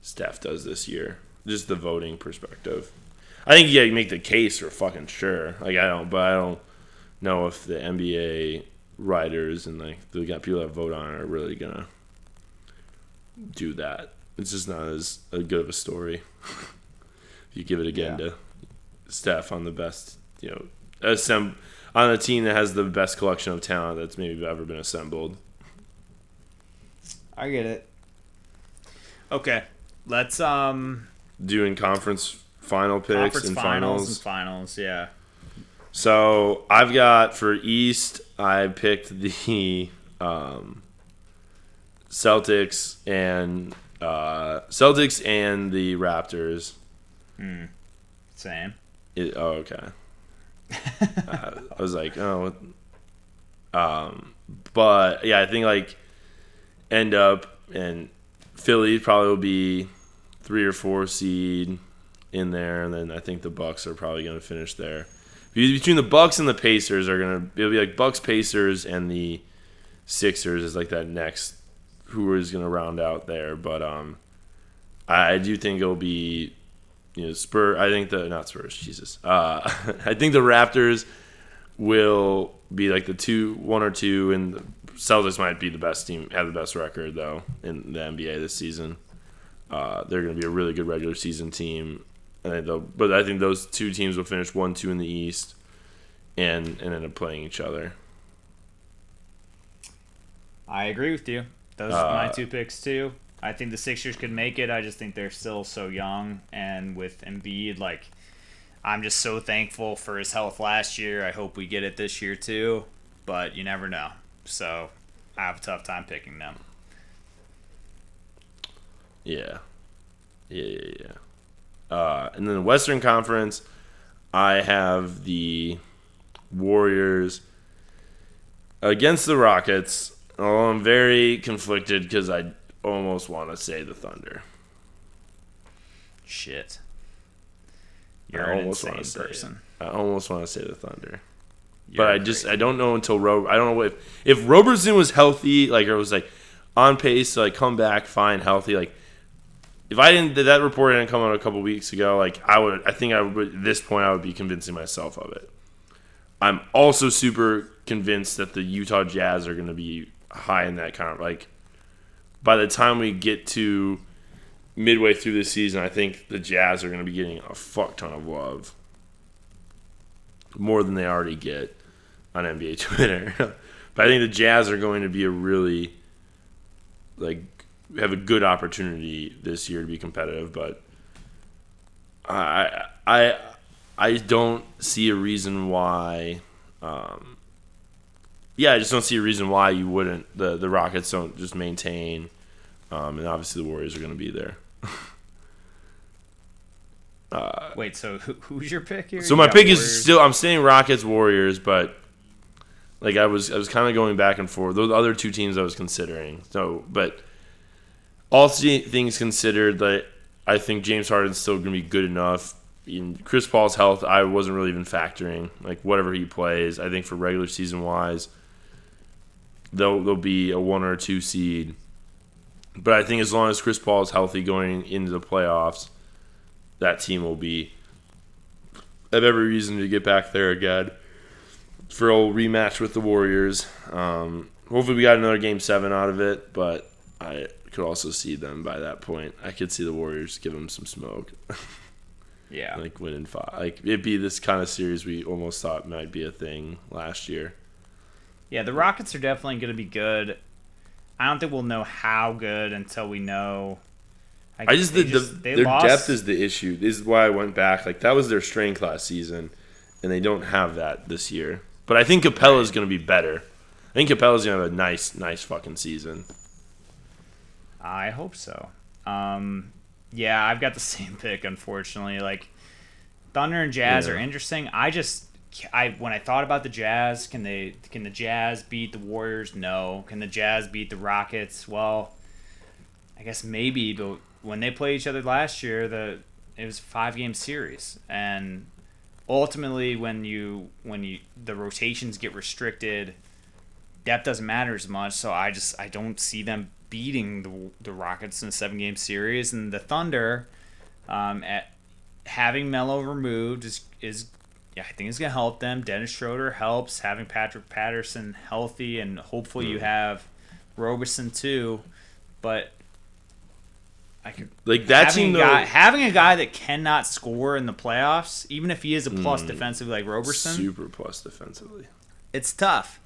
Steph does this year. Just the voting perspective. I think yeah, you make the case for fucking sure. Like I don't, but I don't know if the NBA writers and like the got people that vote on it are really gonna do that. It's just not as a good of a story. if you give it again Yeah. to Steph on the best, you know, assemb- on a team that has the best collection of talent that's maybe ever been assembled. I get it. Okay, let's um Doing conference final picks conference and finals, finals. and finals. Yeah. So I've got for East, I picked the um, Celtics and uh, Celtics and the Raptors. Same. It, oh, okay. uh, I was like, oh, um, but yeah, I think like end up and Philly probably will be three or four seed in there, and then I think the Bucks are probably going to finish there. Between the Bucks and the Pacers are going to it'll be like Bucks, Pacers, and the Sixers is like that next who is going to round out there. But um, I, I do think it'll be you know, Spur. I think the not Spurs. Jesus. Uh, I think the Raptors will be like the two, one or two, and the Celtics might be the best team, have the best record though in the NBA this season. Uh, they're going to be a really good regular season team, and I but I think those two teams will finish one, two in the East, and and end up playing each other. I agree with you. Those are my Uh, two picks too. I think the Sixers could make it. I just think they're still so young, and with Embiid, like, I'm just so thankful for his health last year. I hope we get it this year too, but you never know. So I have a tough time picking them. Yeah. Yeah, yeah, yeah. Uh, and then the Western Conference, I have the Warriors against the Rockets. Oh, I'm very conflicted because I almost want to say the Thunder. Shit. You're I an almost insane wanna say person. I almost want to say the Thunder. You're but I just crazy. I don't know until Ro. I don't know if if Roberson was healthy, like or was like on pace to like come back fine, healthy. Like if I didn't that report didn't come out a couple weeks ago, like I would I think I would at this point I would be convincing myself of it. I'm also super convinced that the Utah Jazz are going to be high in that kind of like by the time we get to midway through the season, I think the Jazz are going to be getting a fuck ton of love. More than they already get on NBA Twitter. but I think the Jazz are going to be a really like have a good opportunity this year to be competitive, but I I I don't see a reason why um, yeah, I just don't see a reason why you wouldn't the the Rockets don't just maintain um, and obviously the Warriors are going to be there. uh, Wait, so who, who's your pick here? so You my pick Warriors? is still I'm saying Rockets Warriors, but like I was I was kind of going back and forth. Those other two teams I was considering. So, but all things considered, that I think James Harden's still going to be good enough. In Chris Paul's health, I wasn't really even factoring. Like whatever he plays, I think for regular season wise, they'll they'll be a one or two seed. But I think as long as Chris Paul is healthy going into the playoffs, that team will be have every reason to get back there again for a rematch with the Warriors. Um, hopefully, we got another game seven out of it, but I could also see them by that point. I could see the Warriors give them some smoke, Yeah. like winning five. Like it'd be this kind of series we almost thought might be a thing last year. Yeah, the Rockets are definitely going to be good. I don't think we'll know how good until we know. I just they the, they their lost- depth is the issue. This is why I went back. Like that was their strength last season, and they don't have that this year. But I think Capela is going to be better. I think Capela's going to have a nice, nice fucking season. I hope so. Um, yeah, I've got the same pick. Unfortunately, like Thunder and Jazz Yeah. are interesting. I just, I when I thought about the Jazz, can they can the Jazz beat the Warriors? No. Can the Jazz beat the Rockets? Well, I guess maybe. But when they played each other last year, the it was a five game series, and ultimately, when you when you the rotations get restricted, depth doesn't matter as much. So I just I don't see them beating the the Rockets in a seven game series, and the Thunder, um, at having Melo removed is is yeah I think it's gonna help them. Dennis Schroeder helps having Patrick Patterson healthy, and hopefully you mm. have Roberson too, but. I could Like that having team a though. guy, having a guy that cannot score in the playoffs, even if he is a plus mm. defensively like Roberson, super plus defensively. it's tough.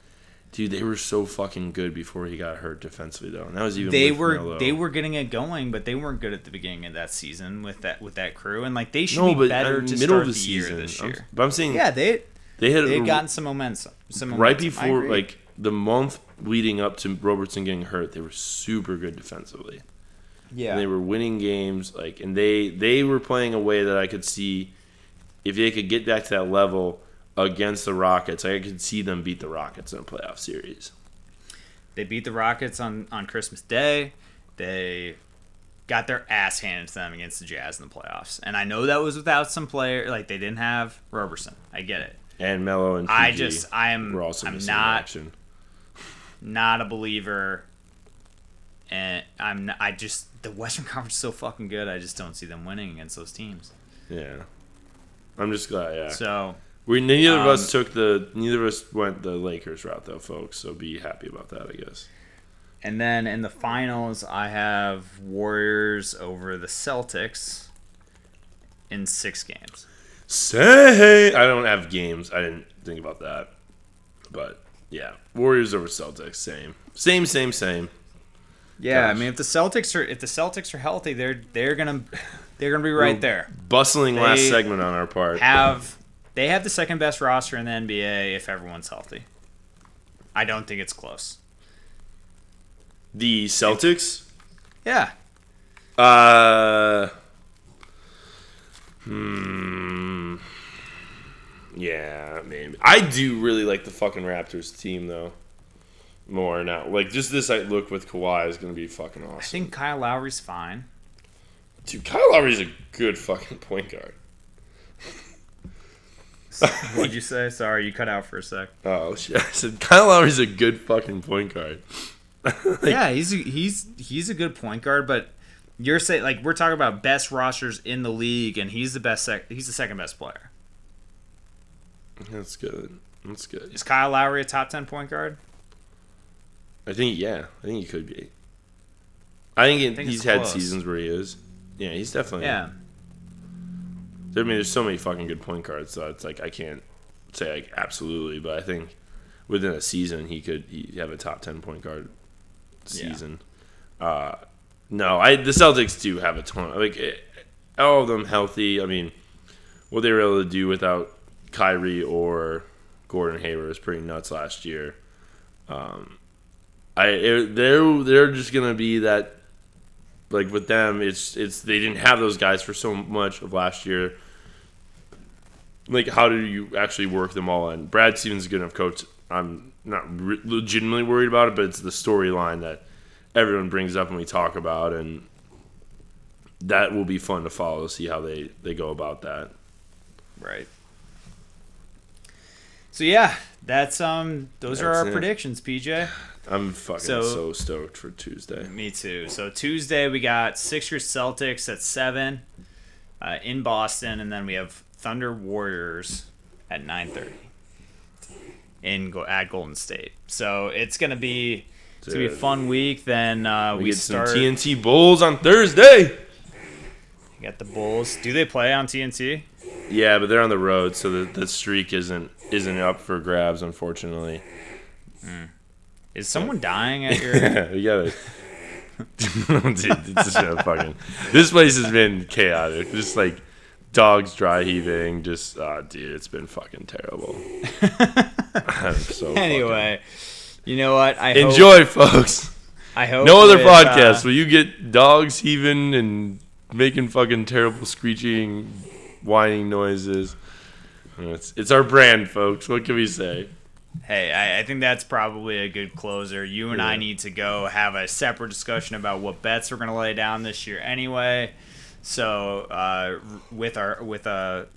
Dude, they were so fucking good before he got hurt defensively though, and that was even They were Melo. they were getting it going, but they weren't good at the beginning of that season with that with that crew, and like they should no, be better uh, to middle start of the, the, season. year this I'm- year. but I'm saying Yeah, they they had they gotten some momentum. Some right momentum. I before like the month leading up to Roberson getting hurt. They were super good defensively. yeah, and they were winning games like and they they were playing a way that I could see if they could get back to that level against the Rockets, I could see them beat the Rockets in a playoff series. They beat the Rockets on, on Christmas Day. They got their ass handed to them against the Jazz in the playoffs. And I know that was without some player like they didn't have Roberson. I get it. And Melo and I just I am were also I'm not action. not a believer and I'm not, I just the Western Conference is so fucking good. I just don't see them winning against those teams. Yeah. I'm just glad, yeah. So we neither of um, us took the neither of us went the Lakers route though, folks. So be happy about that, I guess. and then in the finals, I have Warriors over the Celtics in six games. Say I don't have games. I didn't think about that. But yeah, Warriors over Celtics, same. Same, same, same. Yeah, I mean, if the Celtics are if the Celtics are healthy, they're they're gonna they're gonna be right there. Bustling last segment on our part. Have they have the second best roster in the NBA if everyone's healthy? I don't think it's close. the Celtics? Yeah, Uh Hmm. Yeah, maybe. I do really like the fucking Raptors team though. more now. Like just this like, look with Kawhi is gonna be fucking awesome. I think Kyle Lowry's fine. Dude, Kyle Lowry's a good fucking point guard. What'd you say? Sorry, you cut out for a sec. Oh shit! I said Kyle Lowry's a good fucking point guard. yeah, he's a, he's he's a good point guard, but you're saying like we're talking about best rosters in the league, and he's the best. Sec- he's the second best player. That's good. That's good. Is Kyle Lowry a top ten point guard? I think yeah. I think he could be. I think, it, think he's had close. seasons where he is. Yeah, he's definitely. Yeah. I mean, there's so many fucking good point guards, so it's like I can't say like absolutely, but I think within a season he could he have a top ten point guard Yeah. season. Uh, no, I the Celtics do have a ton. Like eh, all of them healthy. I mean, what they were able to do without Kyrie or Gordon Hayward was pretty nuts last year. Um, I it, they're they're just gonna be that like with them it's it's they didn't have those guys for so much of last year like how do you actually work them all in brad stevens is good enough coach i'm not re- legitimately worried about it but it's the storyline that everyone brings up and we talk about and that will be fun to follow see how they they go about that Right. So yeah, that's um those are our it. predictions, PJ. i'm fucking So- so, stoked for tuesday Me too. So Tuesday we got Sixers Celtics at seven uh, in Boston, and then we have Thunder Warriors at nine thirty in go at Golden State. So it's gonna be it's gonna be a fun week. Then uh, we, we, get start. some tnt bulls on thursday got the Bulls. Do they play on TNT? yeah but they're on the road so the, the streak isn't isn't up for grabs unfortunately Is someone dying at your? Yeah. Dude, it's just fucking. This place has been chaotic. Just like dogs dry heaving. Just, uh, dude, it's been fucking terrible. I'm so fucking- anyway, you know what? I enjoy, folks. I hope No other podcast uh, where you get dogs heaving and making fucking terrible screeching, whining noises. It's it's our brand, folks. What can we say? Hey, I, I think that's probably a good closer. You and I need to go have a separate discussion about what bets we're gonna lay down this year anyway. So uh, with our with a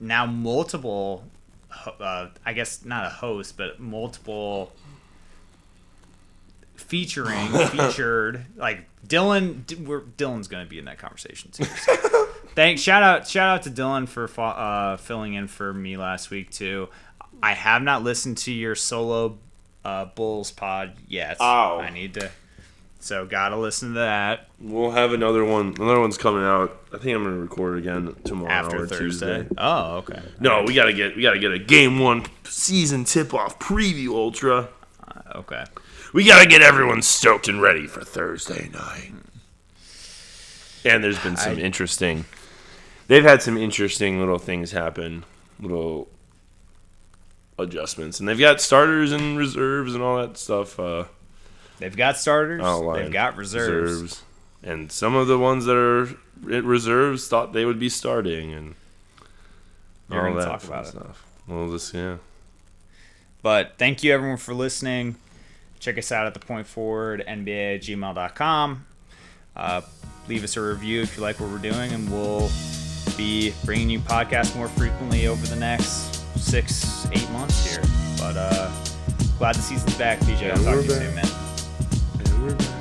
now multiple, uh, I guess not a host, but multiple featuring featured like Dylan. D- We're, Dylan's gonna be in that conversation too. So. Thanks. Shout out. Shout out to Dylan for fo- uh, filling in for me last week too. I have not listened to your solo uh, Bulls pod yet. Oh, I need to. So gotta listen to that We'll have another one. Another one's coming out. I think I'm gonna record again tomorrow after or Thursday. Tuesday. Oh, okay. No, we gotta get we gotta get a game one season tip off preview ultra. Uh, okay. We gotta get everyone stoked and ready for Thursday night. And there's been some I- interesting. They've had some interesting little things happen, little adjustments, and they've got starters and reserves and all that stuff. Uh, They've got starters. outlined. They've got reserves. and some of the ones that are at reserves thought they would be starting, and You're all that talk about it. stuff. Well, this yeah. But thank you everyone for listening. Check us out at the point forward NBA at gmail.com. Uh, leave us a review if you like what we're doing, and we'll be bringing you podcasts more frequently over the next six, eight months here. But uh, glad the season's back, PJ. I'll talk to you back. soon, man. We're